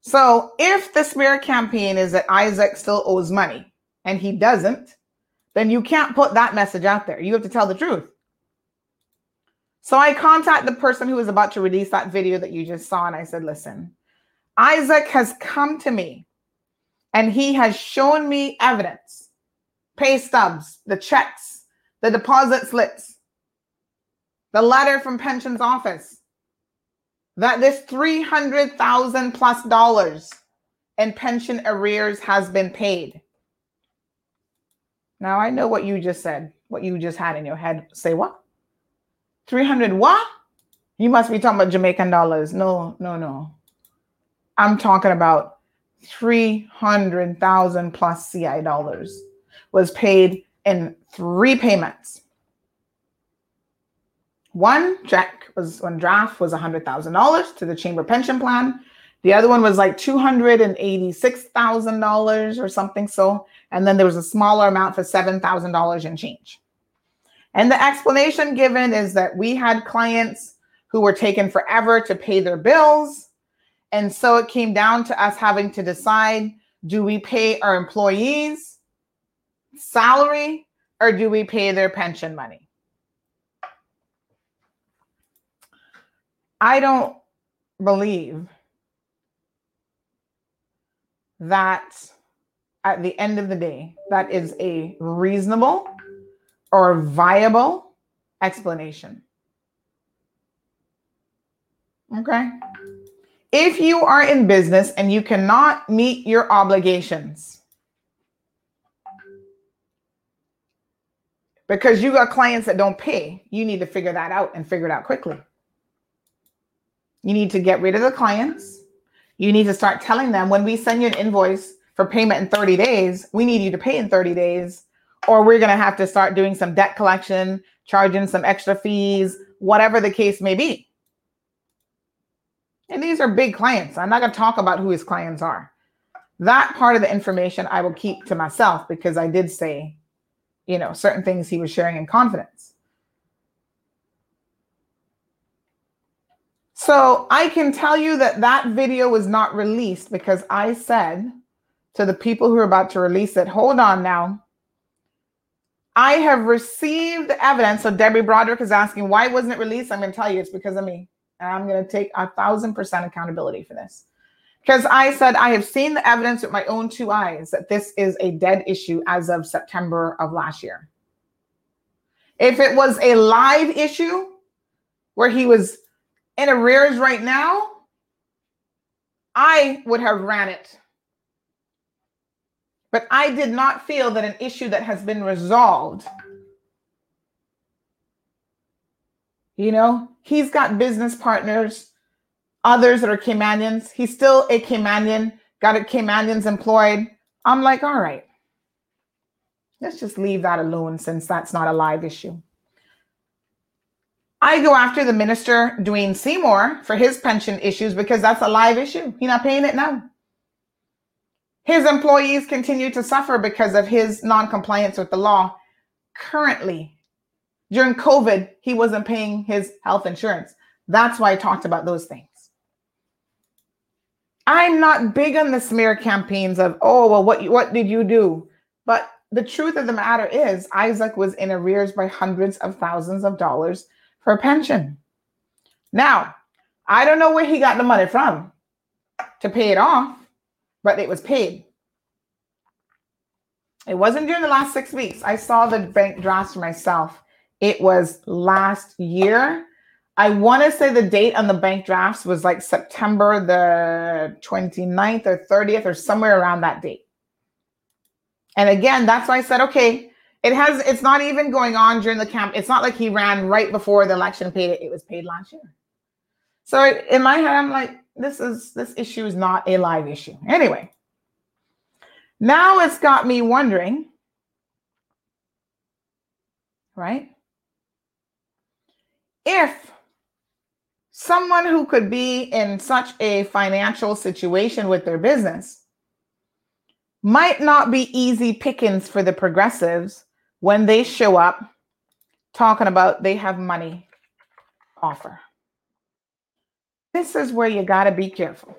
So if the smear campaign is that Isaac still owes money and he doesn't, then you can't put that message out there. You have to tell the truth. So I contact the person who was about to release that video that you just saw, and I said, listen, Isaac has come to me and he has shown me evidence, pay stubs, the checks, the deposit slips, the letter from pensions office that this 300,000 plus dollars in pension arrears has been paid. Now I know what you just said, what you just had in your head. Say what? 300 what? You must be talking about Jamaican dollars. No, no, no. I'm talking about 300,000 plus CI dollars was paid in three payments. One check was one draft was $100,000 to the chamber pension plan. The other one was like $286,000 or something so. And then there was a smaller amount for $7,000 in change. And the explanation given is that we had clients who were taking forever to pay their bills. And so it came down to us having to decide do we pay our employees salary or do we pay their pension money? I don't believe that at the end of the day, that is a reasonable or viable explanation. Okay. If you are in business and you cannot meet your obligations because you got clients that don't pay, you need to figure that out and figure it out quickly. You need to get rid of the clients. You need to start telling them when we send you an invoice for payment in 30 days, we need you to pay in 30 days or we're going to have to start doing some debt collection, charging some extra fees, whatever the case may be. And these are big clients. I'm not going to talk about who his clients are. That part of the information I will keep to myself because I did say, you know, certain things he was sharing in confidence. So I can tell you that that video was not released because I said to the people who are about to release it, hold on now. I have received the evidence. So Debbie Broderick is asking, why wasn't it released? I'm going to tell you it's because of me. And I'm going to take a thousand percent accountability for this. Because I said, I have seen the evidence with my own two eyes that this is a dead issue as of September of last year. If it was a live issue where he was in arrears right now, I would have ran it but I did not feel that an issue that has been resolved, you know, he's got business partners, others that are Caymanians. He's still a Caymanian, got a Caymanians employed. I'm like, all right, let's just leave that alone since that's not a live issue. I go after the minister, Dwayne Seymour, for his pension issues because that's a live issue. He's not paying it now. His employees continue to suffer because of his non-compliance with the law. Currently, during COVID, he wasn't paying his health insurance. That's why I talked about those things. I'm not big on the smear campaigns of, oh, well, what, what did you do? But the truth of the matter is, Isaac was in arrears by hundreds of thousands of dollars for pension. Now, I don't know where he got the money from to pay it off but it was paid. It wasn't during the last six weeks. I saw the bank drafts for myself It was last year. I want to say the date on the bank drafts was like September the 29th or 30th or somewhere around that date. And again, that's why I said, okay, it has, it's not even going on during the camp. It's not like he ran right before the election paid it. It was paid last year. So in my head, I'm like, this is, this issue is not a live issue. Anyway, now it's got me wondering, right? If someone who could be in such a financial situation with their business might not be easy pickings for the progressives when they show up talking about they have money offer. This is where you got to be careful.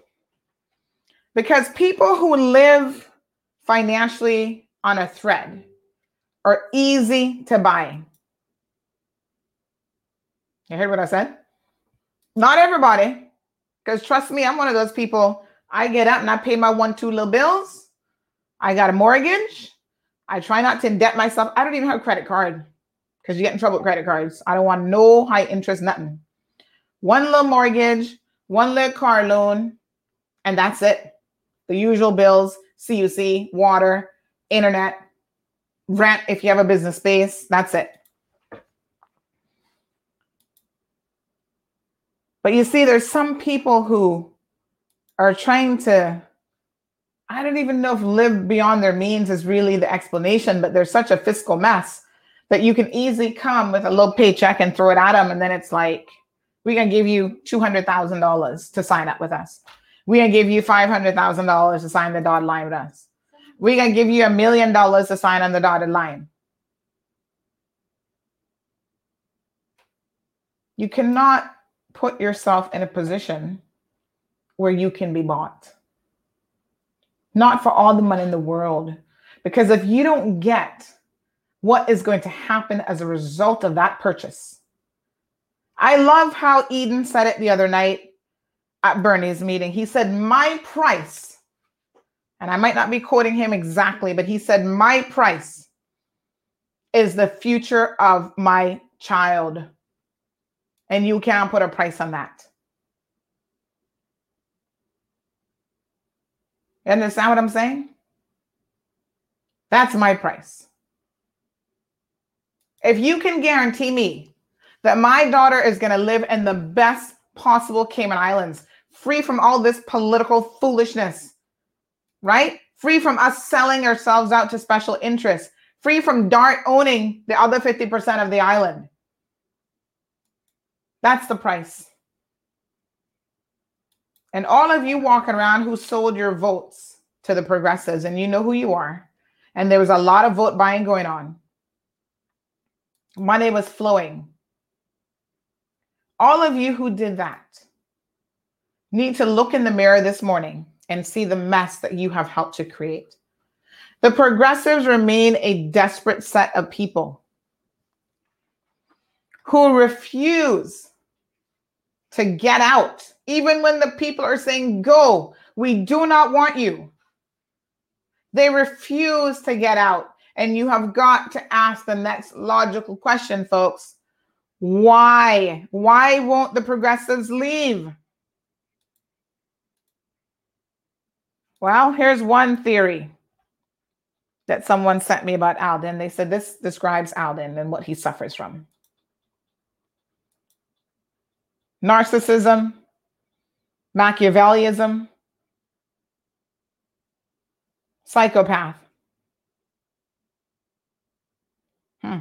Because people who live financially on a thread are easy to buy. You heard what I said? Not everybody, because trust me, I'm one of those people. I get up and I pay my one, two little bills. I got a mortgage. I try not to indebt myself. I don't even have a credit card because you get in trouble with credit cards. I don't want no high interest, nothing. One little mortgage, one little car loan, and that's it. The usual bills, CUC, water, internet, rent if you have a business space. That's it. But you see, there's some people who are trying to, I don't even know if live beyond their means is really the explanation, but there's such a fiscal mess that you can easily come with a low paycheck and throw it at them. And then it's like, we're going to give you $200,000 to sign up with us. We're going to give you $500,000 to sign the dotted line with us. We're going to give you a million dollars to sign on the dotted line. You cannot put yourself in a position where you can be bought. Not for all the money in the world. Because if you don't get what is going to happen as a result of that purchase, I love how Eden said it the other night at Bernie's meeting. He said, My price, and I might not be quoting him exactly, but he said, My price is the future of my child. And you can't put a price on that. You understand what I'm saying? That's my price. If you can guarantee me that my daughter is going to live in the best possible Cayman Islands, free from all this political foolishness, right? Free from us selling ourselves out to special interests, free from DART owning the other 50% of the island. That's the price. And all of you walking around who sold your votes to the progressives, and you know who you are, and there was a lot of vote buying going on. Money was flowing all of you who did that need to look in the mirror this morning and see the mess that you have helped to create. The progressives remain a desperate set of people who refuse to get out, even when the people are saying, Go, we do not want you. They refuse to get out. And you have got to ask the next logical question, folks why? Why won't the progressives leave? Well, here's one theory that someone sent me about Alden. They said this describes Alden and what he suffers from narcissism, Machiavellism, psychopath. Hmm.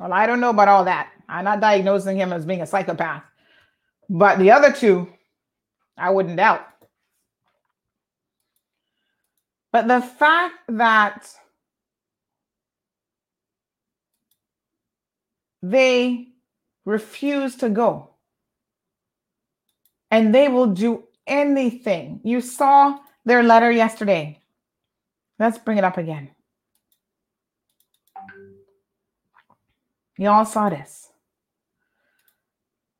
Well, I don't know about all that. I'm not diagnosing him as being a psychopath. But the other two, I wouldn't doubt. But the fact that they refuse to go and they will do anything. You saw their letter yesterday. Let's bring it up again. You all saw this.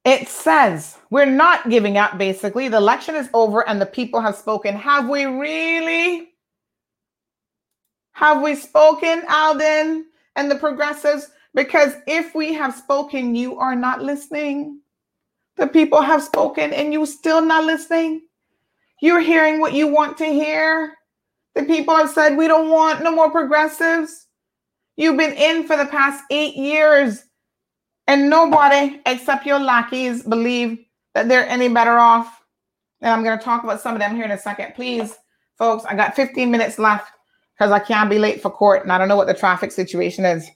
It says we're not giving up, basically. The election is over and the people have spoken. Have we really? Have we spoken, Alden and the progressives? Because if we have spoken, you are not listening. The people have spoken and you still not listening. You're hearing what you want to hear. The people have said, we don't want no more progressives. You've been in for the past eight years, and nobody except your lackeys believe that they're any better off. And I'm going to talk about some of them here in a second. Please, folks, I got 15 minutes left because I can't be late for court, and I don't know what the traffic situation is.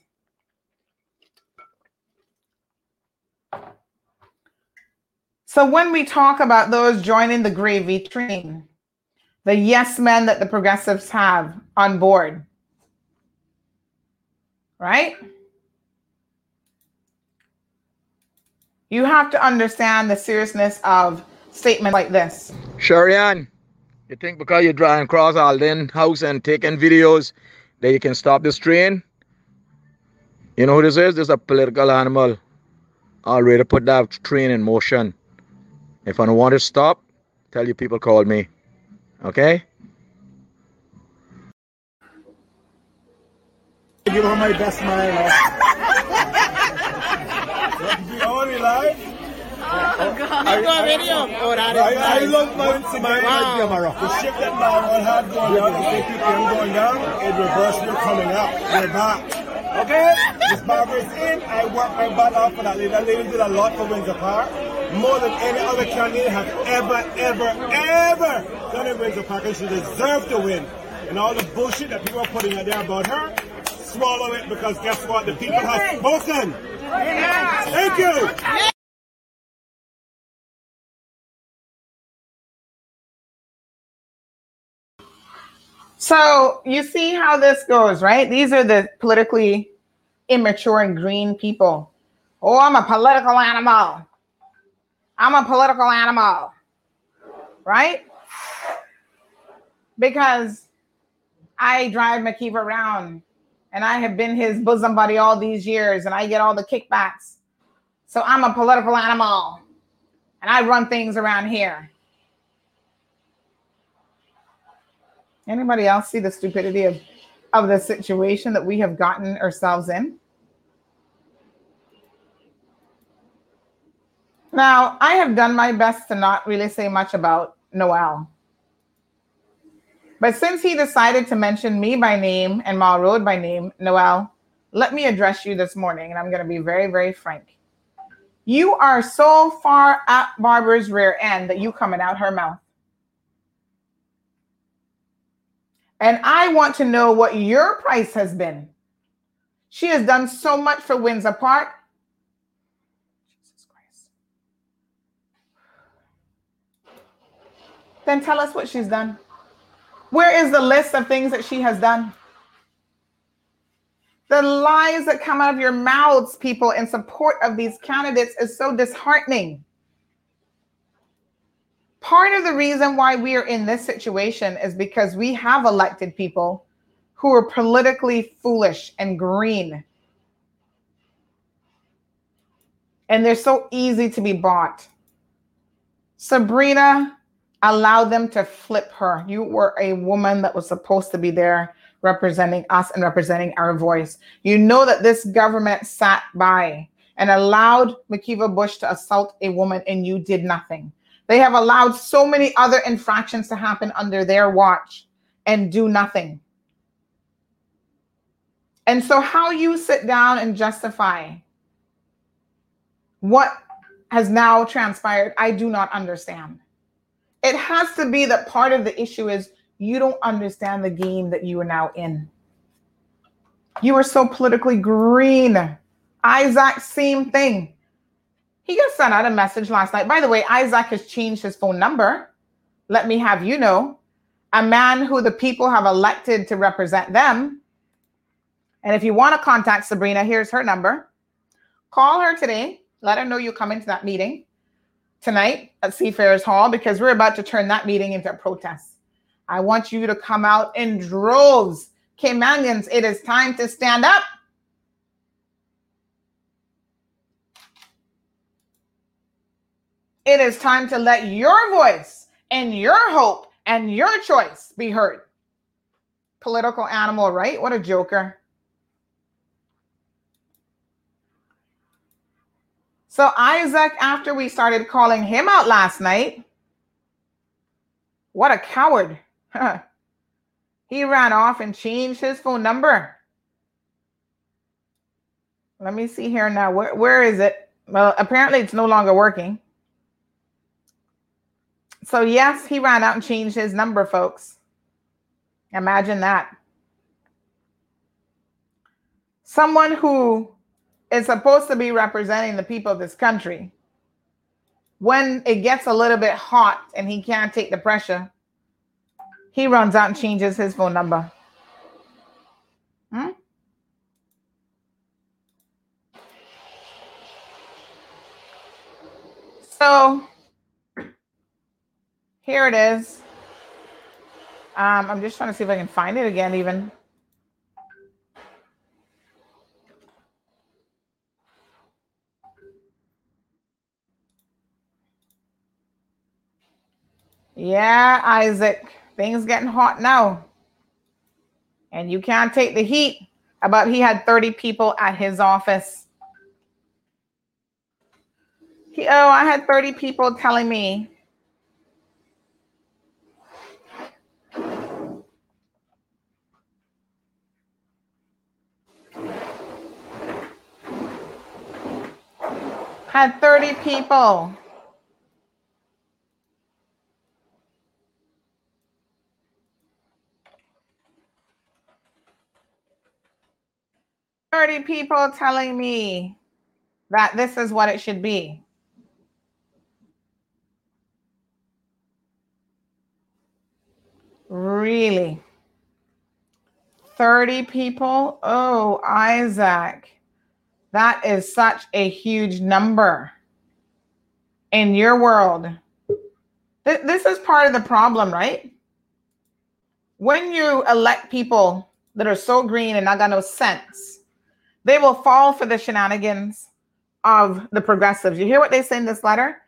So when we talk about those joining the gravy train, the yes men that the progressives have on board, right? You have to understand the seriousness of statements like this. Sharian, you think because you're driving across Alden house and taking videos that you can stop this train? You know who this is? This is a political animal. Already put that train in motion. If I don't want to stop, tell your people call me. Okay? Give her my best smile. You only live? Oh, God. I, I, video. That is I, nice. I love my, my, Wow. camera. The ship that man will have going down, the 50 PM going down, in reverse, we're coming up. We're back. Okay? This Barbara is in. I worked my butt off for that lady. That lady did a lot for Windsor Park. More than any other candidate has ever, ever, ever done in Windsor Park. And she deserved to win. And all the bullshit that people are putting out there about her, swallow it because guess what? The people have spoken. Thank you. So you see how this goes, right? These are the politically immature and green people. Oh, I'm a political animal. I'm a political animal, right? Because I drive McKeeva around and I have been his bosom buddy all these years and I get all the kickbacks. So I'm a political animal and I run things around here. Anybody else see the stupidity of, of the situation that we have gotten ourselves in? Now, I have done my best to not really say much about Noel. But since he decided to mention me by name and Mall Road by name, Noel, let me address you this morning, and I'm going to be very, very frank. You are so far at Barbara's rear end that you coming out her mouth. And I want to know what your price has been. She has done so much for Windsor Park. Jesus Christ. Then tell us what she's done. Where is the list of things that she has done? The lies that come out of your mouths, people, in support of these candidates is so disheartening. Part of the reason why we are in this situation is because we have elected people who are politically foolish and green. And they're so easy to be bought. Sabrina allowed them to flip her. You were a woman that was supposed to be there representing us and representing our voice. You know that this government sat by and allowed McKeeva Bush to assault a woman and you did nothing. They have allowed so many other infractions to happen under their watch and do nothing. And so, how you sit down and justify what has now transpired, I do not understand. It has to be that part of the issue is you don't understand the game that you are now in. You are so politically green. Isaac, same thing. He just sent out a message last night. By the way, Isaac has changed his phone number. Let me have you know. A man who the people have elected to represent them. And if you want to contact Sabrina, here's her number. Call her today. Let her know you're coming to that meeting tonight at Seafarers Hall because we're about to turn that meeting into a protest. I want you to come out in droves. Caymanians, it is time to stand up. It is time to let your voice and your hope and your choice be heard. Political animal, right? What a joker. So Isaac, after we started calling him out last night, what a coward. he ran off and changed his phone number. Let me see here now. Where, where is it? Well, apparently it's no longer working. So, yes, he ran out and changed his number, folks. Imagine that. Someone who is supposed to be representing the people of this country, when it gets a little bit hot and he can't take the pressure, he runs out and changes his phone number. Hmm? So here it is. Um, I'm just trying to see if I can find it again, even. Yeah, Isaac, things getting hot now. And you can't take the heat about he had 30 people at his office. He, oh, I had 30 people telling me had 30 people. Thirty people telling me that this is what it should be. Really? 30 people? Oh, Isaac. That is such a huge number in your world. Th- this is part of the problem, right? When you elect people that are so green and not got no sense, they will fall for the shenanigans of the progressives. You hear what they say in this letter?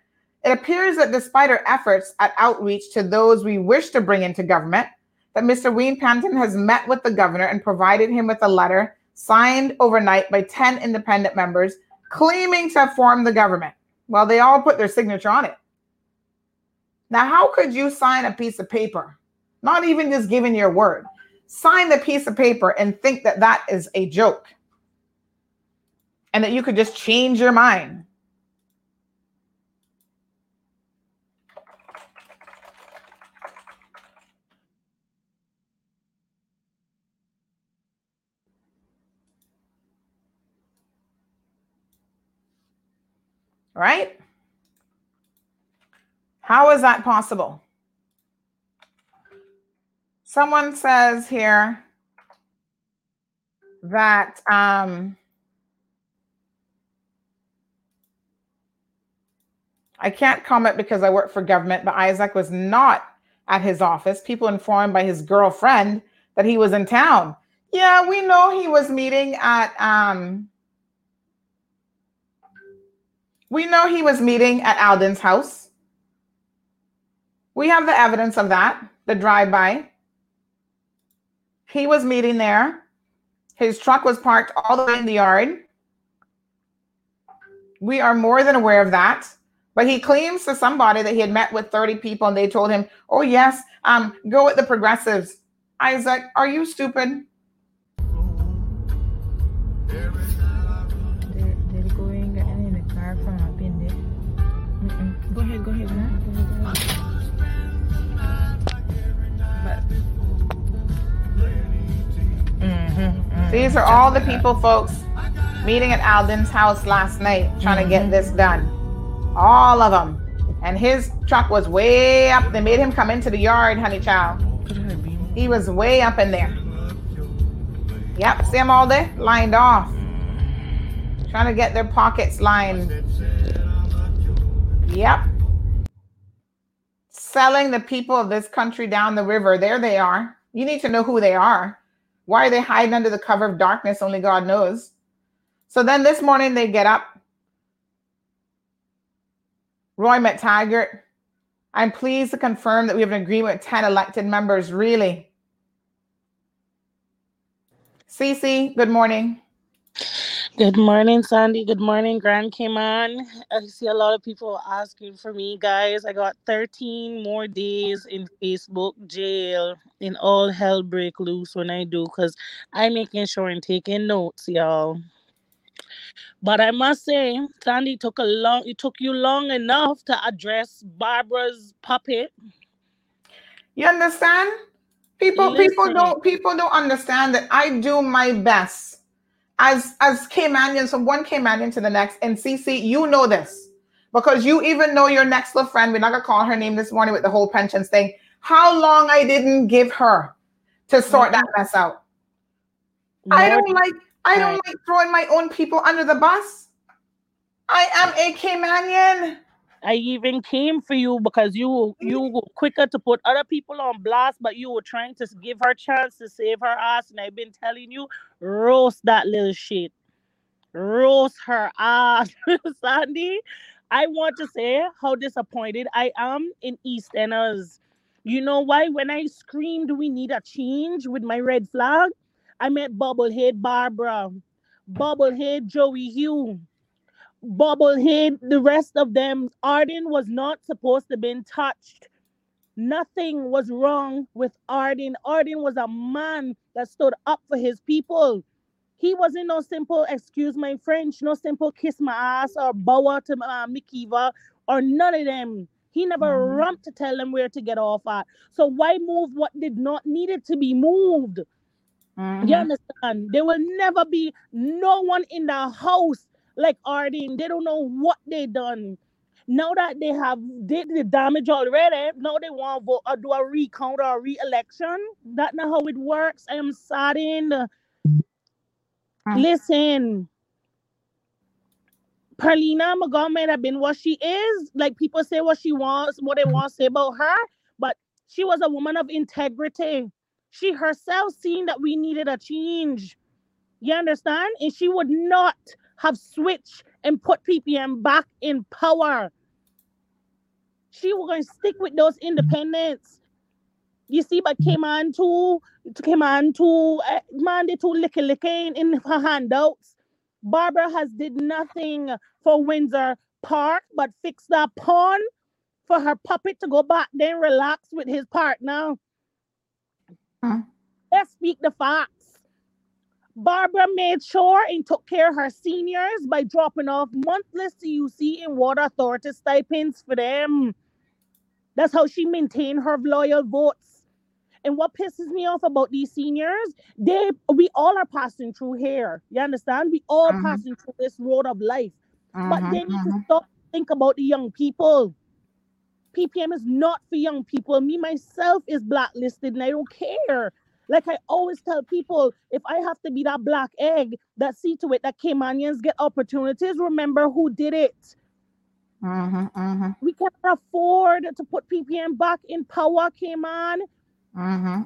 It appears that despite our efforts at outreach to those we wish to bring into government, that Mr. Wayne Panton has met with the governor and provided him with a letter signed overnight by 10 independent members claiming to have formed the government. Well, they all put their signature on it. Now, how could you sign a piece of paper, not even just giving your word, sign the piece of paper and think that that is a joke and that you could just change your mind? right? How is that possible? Someone says here that um, I can't comment because I work for government, but Isaac was not at his office. People informed by his girlfriend that he was in town. Yeah, we know he was meeting at um, We know he was meeting at Alden's house. We have the evidence of that, the drive by. He was meeting there. His truck was parked all the way in the yard. We are more than aware of that. But he claims to somebody that he had met with 30 people and they told him, oh, yes, um, go with the progressives. Isaac, are you stupid? These are all the people, folks, meeting at Alden's house last night trying to get this done. All of them. And his truck was way up. They made him come into the yard, honey child. He was way up in there. Yep, see them all there? Lined off. Trying to get their pockets lined. Yep. Selling the people of this country down the river. There they are. You need to know who they are. Why are they hiding under the cover of darkness? Only God knows. So then this morning they get up. Roy McTaggart, I'm pleased to confirm that we have an agreement with 10 elected members. Really? Cece, good morning. Good morning, Sandy. Good morning, Grand Cayman. I see a lot of people asking for me, guys. I got 13 more days in Facebook jail and all hell break loose when I do because I'm making sure and taking notes, y'all. But I must say, Sandy took a long it took you long enough to address Barbara's puppet. You understand? People people don't people don't understand that I do my best as as Caymanians from one Caymanian to the next. And CC, you know this because you even know your next little friend. We're not gonna call her name this morning with the whole pensions thing. How long I didn't give her to sort mm-hmm. that mess out. I don't like I don't Right. like throwing my own people under the bus. I am AK Caymanian. I even came for you because you you mm-hmm. were quicker to put other people on blast, but you were trying to give her chance to save her ass. And I've been telling you, roast that little shit, roast her ass, Sandy. I want to say how disappointed I am in East Enders. You know why? When I screamed we need a change with my red flag, I met Bubblehead Barbara, Bubblehead Joey Hew. Bubblehead, the rest of them, Arden was not supposed to been touched. Nothing was wrong with Arden. Arden was a man that stood up for his people. He wasn't no simple, excuse my French, no simple kiss my ass or bow to uh, McKeeva or none of them. He never Mhm. rumped to tell them where to get off at. So why move what did not needed to be moved? Mhm. You understand? There will never be no one in the house like Arden. They don't know what they done. Now that they have did the damage already, now they want to vote or do a recount or a re-election. That's not how it works. I am saddened. Mm. Listen, Perlina Montgomery have been what she is. Like people say what she wants, what they want to say about her, but she was a woman of integrity. She herself seen that we needed a change. You understand? And she would not have switched and put PPM back in power. She was going to stick with those independents. You see, but came on to came on to uh, man, they too licky licky in, her handouts. Barbara has did nothing for Windsor Park but fix that pawn for her puppet to go back then relax with his partner. Hmm. Let's speak the facts. Barbara made sure and took care of her seniors by dropping off monthly CUC and water authority stipends for them. That's how she maintained her loyal votes. And what pisses me off about these seniors, they we all are passing through here. You understand? We all Mhm. passing through this road of life. But Mhm, they need to mhm. stop think about the young people. PPM is not for young people. Me myself is blacklisted and I don't care. Like I always tell people, if I have to be that black egg that see to it that Caymanians get opportunities, remember who did it. Mhm, mhm, We cannot afford to put PPM back in power, Cayman.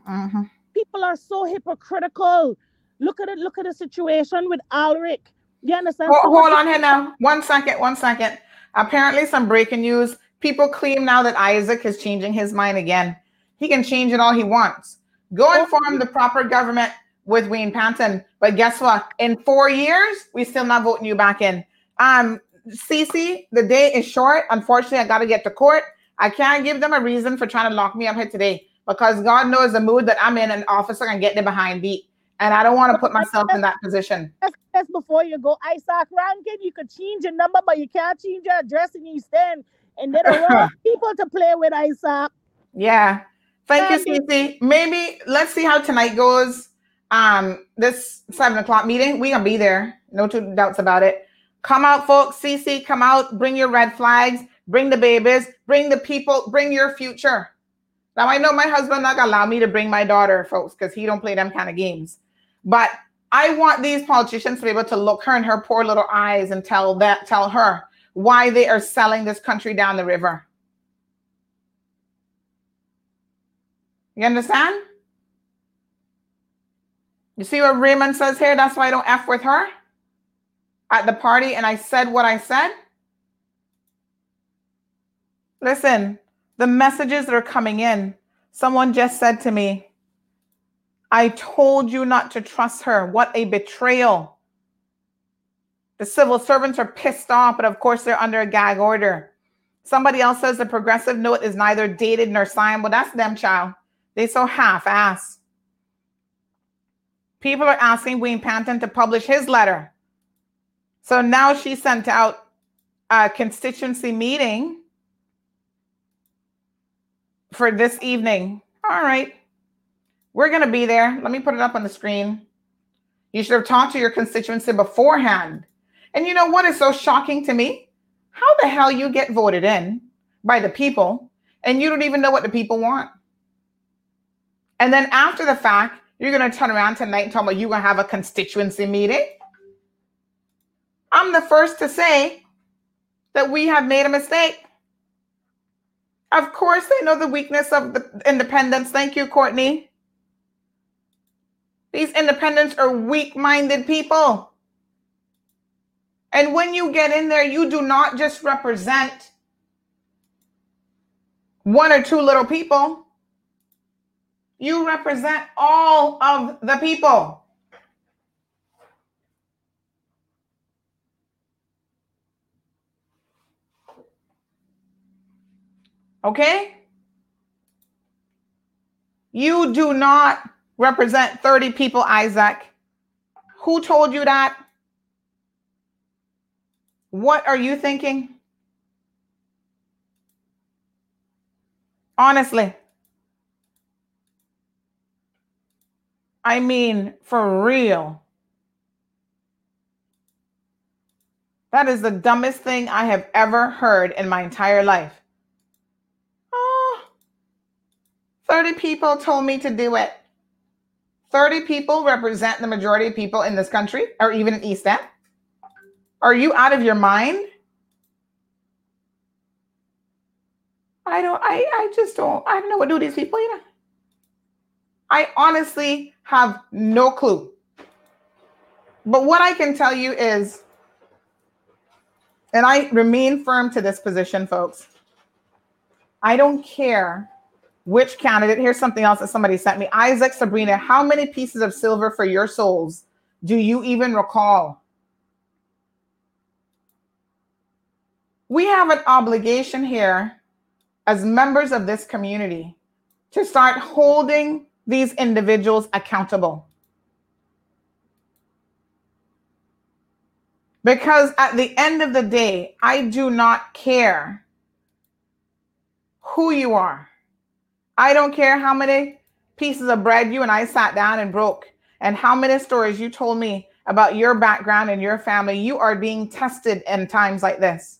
mhm. People are so hypocritical. Look at it, look at the situation with Alric. You understand? Someone hold on here now. One second, one second. Apparently, some breaking news. People claim now that Isaac is changing his mind again. He can change it all he wants. Go and form the proper government with Wayne Panton. But guess what? In four years, we still not voting you back in. Um, Cece, the day is short. Unfortunately, I got to get to court. I can't give them a reason for trying to lock me up here today because God knows the mood that I'm in. An officer can get there behind beat, and I don't want to put myself in that position. That's, that's before you go. Isaac Rankine, you could change your number, but you can't change your address and you End. And they don't want people to play with, Isaac. Yeah. Thank you, Cece. Maybe let's see how tonight goes. Um, this seven o'clock meeting, we gonna be there. No two doubts about it. Come out, folks. Cece, come out. Bring your red flags. Bring the babies. Bring the people. Bring your future. Now I know my husband not gonna allow me to bring my daughter, folks, because he don't play them kind of games. But I want these politicians to be able to look her in her poor little eyes and tell that tell her why they are selling this country down the river. You understand? You see what Raymond says here? That's why I don't F with her at the party and I said what I said. Listen, the messages that are coming in, someone just said to me, I told you not to trust her. What a betrayal. The civil servants are pissed off, but of course they're under a gag order. Somebody else says the progressive note is neither dated nor signed. Well, that's them, child. They so half ass. People are asking Wayne Panton to publish his letter. So now she sent out a constituency meeting for this evening. All right. We're going to be there. Let me put it up on the screen. You should have talked to your constituency beforehand. And you know what is so shocking to me? How the hell you get voted in by the people and you don't even know what the people want? And then after the fact, you're going to turn around tonight and talk about you're going to have a constituency meeting. I'm the first to say that we have made a mistake. Of course, they know the weakness of the independents. Thank you, Courtney. These independents are weak minded people. And when you get in there, you do not just represent one or two little people, you represent all of the people. Okay? You do not represent 30 people, Isaac. Who told you that? What are you thinking? Honestly. I mean, for real. That is the dumbest thing I have ever heard in my entire life. Oh, 30 people told me to do it. 30 people represent the majority of people in this country or even in East End. Are you out of your mind? I don't, I, I just don't, I don't know what do these people, you know. I honestly have no clue. But what I can tell you is, and I remain firm to this position, folks. I don't care which candidate. Here's something else that somebody sent me. Isaac Sabrina, how many pieces of silver for your souls do you even recall? We have an obligation here as members of this community to start holding these individuals accountable. Because at the end of the day, I do not care who you are. I don't care how many pieces of bread you and I sat down and broke, and how many stories you told me about your background and your family. You are being tested in times like this.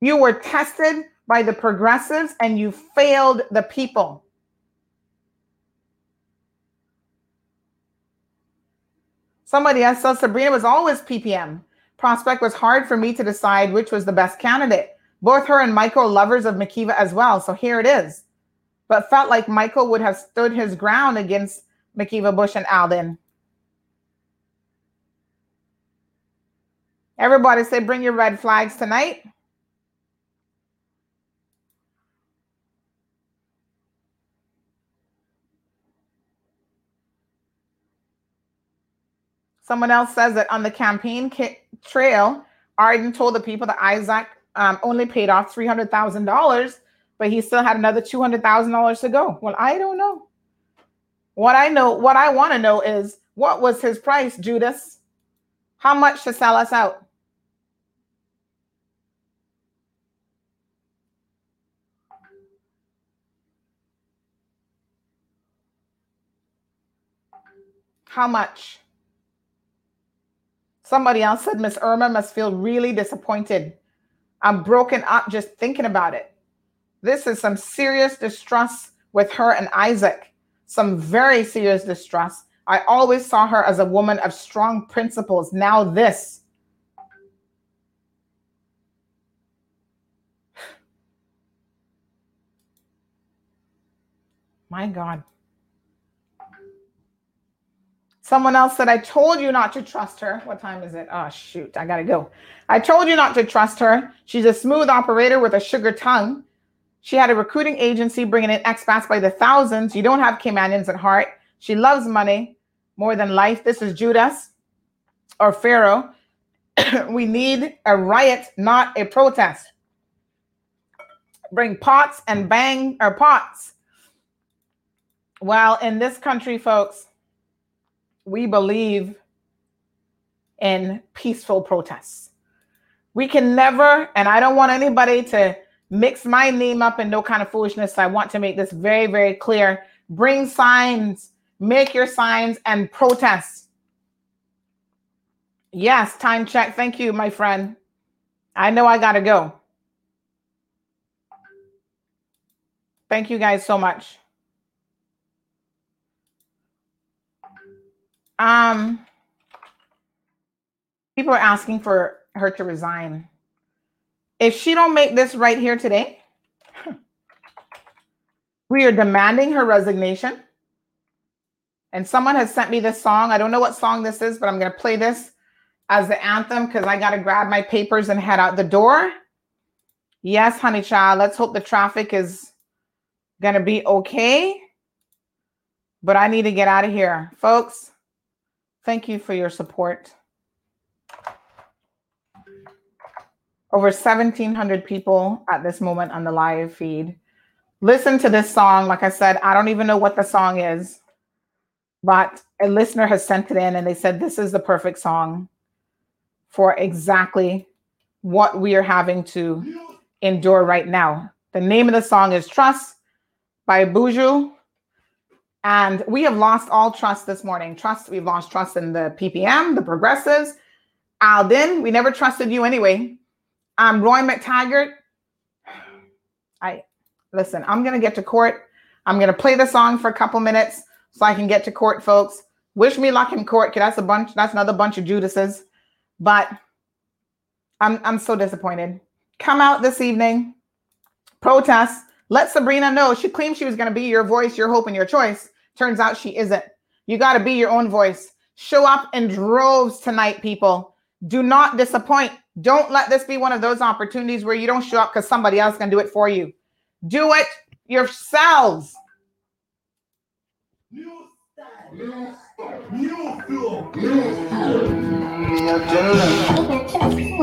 You were tested by the progressives and you failed the people. Somebody else said Sabrina was always PPM. Prospect was hard for me to decide which was the best candidate. Both her and Michael lovers of McKeeva as well. So here it is. But felt like Michael would have stood his ground against McKeeva Bush and Alden. Everybody say, bring your red flags tonight. Someone else says that on the campaign trail, Arden told the people that Isaac um, only paid off $300,000, but he still had another $200,000 to go. Well, I don't know. What I know, what I want to know is what was his price, Judas? How much to sell us out? How much? Somebody else said Miss Irma must feel really disappointed. I'm broken up just thinking about it. This is some serious distrust with her and Isaac, some very serious distrust. I always saw her as a woman of strong principles. Now, this. My God. Someone else said, I told you not to trust her. What time is it? Oh, shoot. I got to go. I told you not to trust her. She's a smooth operator with a sugar tongue. She had a recruiting agency bringing in expats by the thousands. You don't have Caymanians at heart. She loves money more than life. This is Judas or Pharaoh. we need a riot, not a protest. Bring pots and bang or pots. Well, in this country, folks, we believe in peaceful protests. We can never, and I don't want anybody to mix my name up in no kind of foolishness. I want to make this very, very clear. Bring signs, make your signs, and protest. Yes, time check. Thank you, my friend. I know I got to go. Thank you guys so much. Um, people are asking for her to resign. If she don't make this right here today, we are demanding her resignation. And someone has sent me this song. I don't know what song this is, but I'm going to play this as the anthem because I got to grab my papers and head out the door. Yes, honey child. Let's hope the traffic is going to be okay. But I need to get out of here. Folks, thank you for your support. Over 1,700 people at this moment on the live feed. Listen to this song. Like I said, I don't even know what the song is, but a listener has sent it in and they said this is the perfect song for exactly what we are having to endure right now. The name of the song is Trust by Buju. And we have lost all trust this morning. Trust, we've lost trust in the PPM, the progressives. Alden, we never trusted you anyway. I'm Roy McTaggart. I listen, I'm gonna get to court. I'm gonna play the song for a couple minutes so I can get to court, folks. Wish me luck in court, because that's a bunch, that's another bunch of Judases. But I'm I'm so disappointed. Come out this evening, protest. Let Sabrina know. She claimed she was going to be your voice, your hope, and your choice. Turns out she isn't. You got to be your own voice. Show up in droves tonight, people. Do not disappoint. Don't let this be one of those opportunities where you don't show up because somebody else can do it for you. Do it yourselves. Damn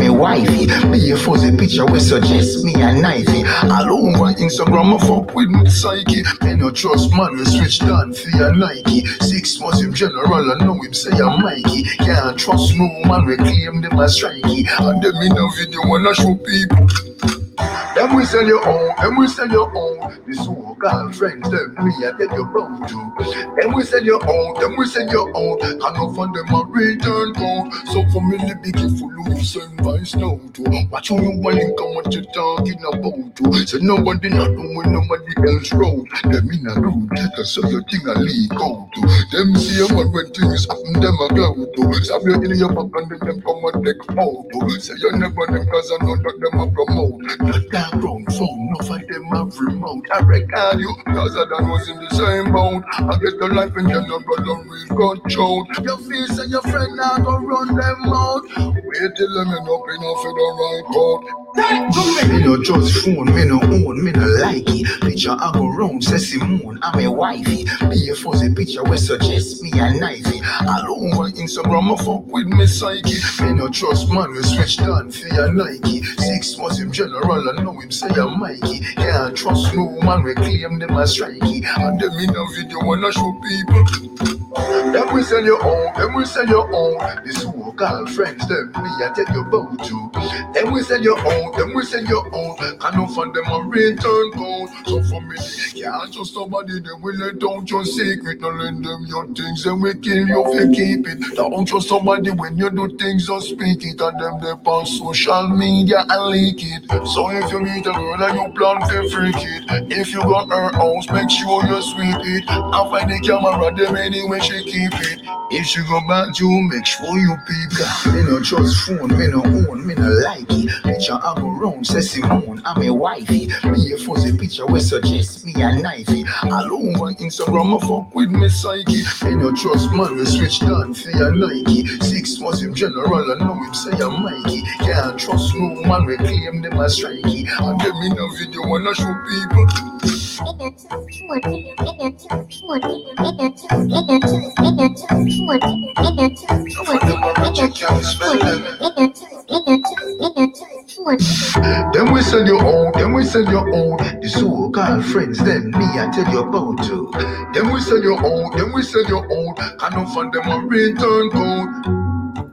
A wifey. Be a fuzzy picture we suggest me a knifey. All over Instagram, I fuck with me psyche. Me no trust man, we switch down for your Nike. Six months in general, I know him say I'm Mikey. Can't trust no man, we claim them as strikey. And them in a video I show people. Them we sell your own, them we sell your own. The so girlfriends, them me I tell you about to. Them we sell your own, them we sell your own. And enough of them a return code. So for me, be careful who you send vice now to. Watch who you and come what you talking about to. So nobody not doing nobody else road. Them in a road, cause so your thing a leak out to. Them see a man when things happen, them a go to. Stop your in your back and then them come and take photo. Say you never them cause I know that them a promote. That wrong phone, no fight them have remote. I record you, cause I done was in the same boat. I get the life and you know but don't real control. Your face and your friend now go run them out. Wait till them end up in a for the right court. Me no trust phone, me no own, me no like it. Picture I go round, say Simone, I'm a wifey. Be a fuzzy picture we suggest me a knifey. All over Instagram, I fuck with me psyche. Me no trust man, we switch down for your Nike. Six months in general, I know him say I'm Mikey. Can't trust no man, we claim them as strikey. And them in a video I show people. Them we sell your own, them we sell your own. This who girlfriends, them me I tell you about you. Them we sell your own, them we sell your own. Can no find them a return code. So for me, can't trust somebody, them will let down your secret. Don't lend them your things, and we kill you if you keep it. Don't trust somebody when you do things, just speak it. And them they on social media and leak it. So if you meet a girl and you plan to freak it, if you got her house, make sure you sweep it. And find the camera, them anyway she keep it. If she go back to you, make sure you peep that. Me no trust phone, me no own, me no like it. Picture I I go round, say Simone, I'm a wifey. Me a fuzzy picture we suggest me a knifey. All over Instagram, I fuck with me psyche. Me no trust man, we switch down for your Nike. Six months him general, I know him say I'm Mikey. Can't trust no man, we claim them as strikey. And them in a video wanna show people. Then we sell your own, then we sell your own. The so-called friends, then me I tell you about too. Then we sell your own, then we sell your own. Can no find them a return code.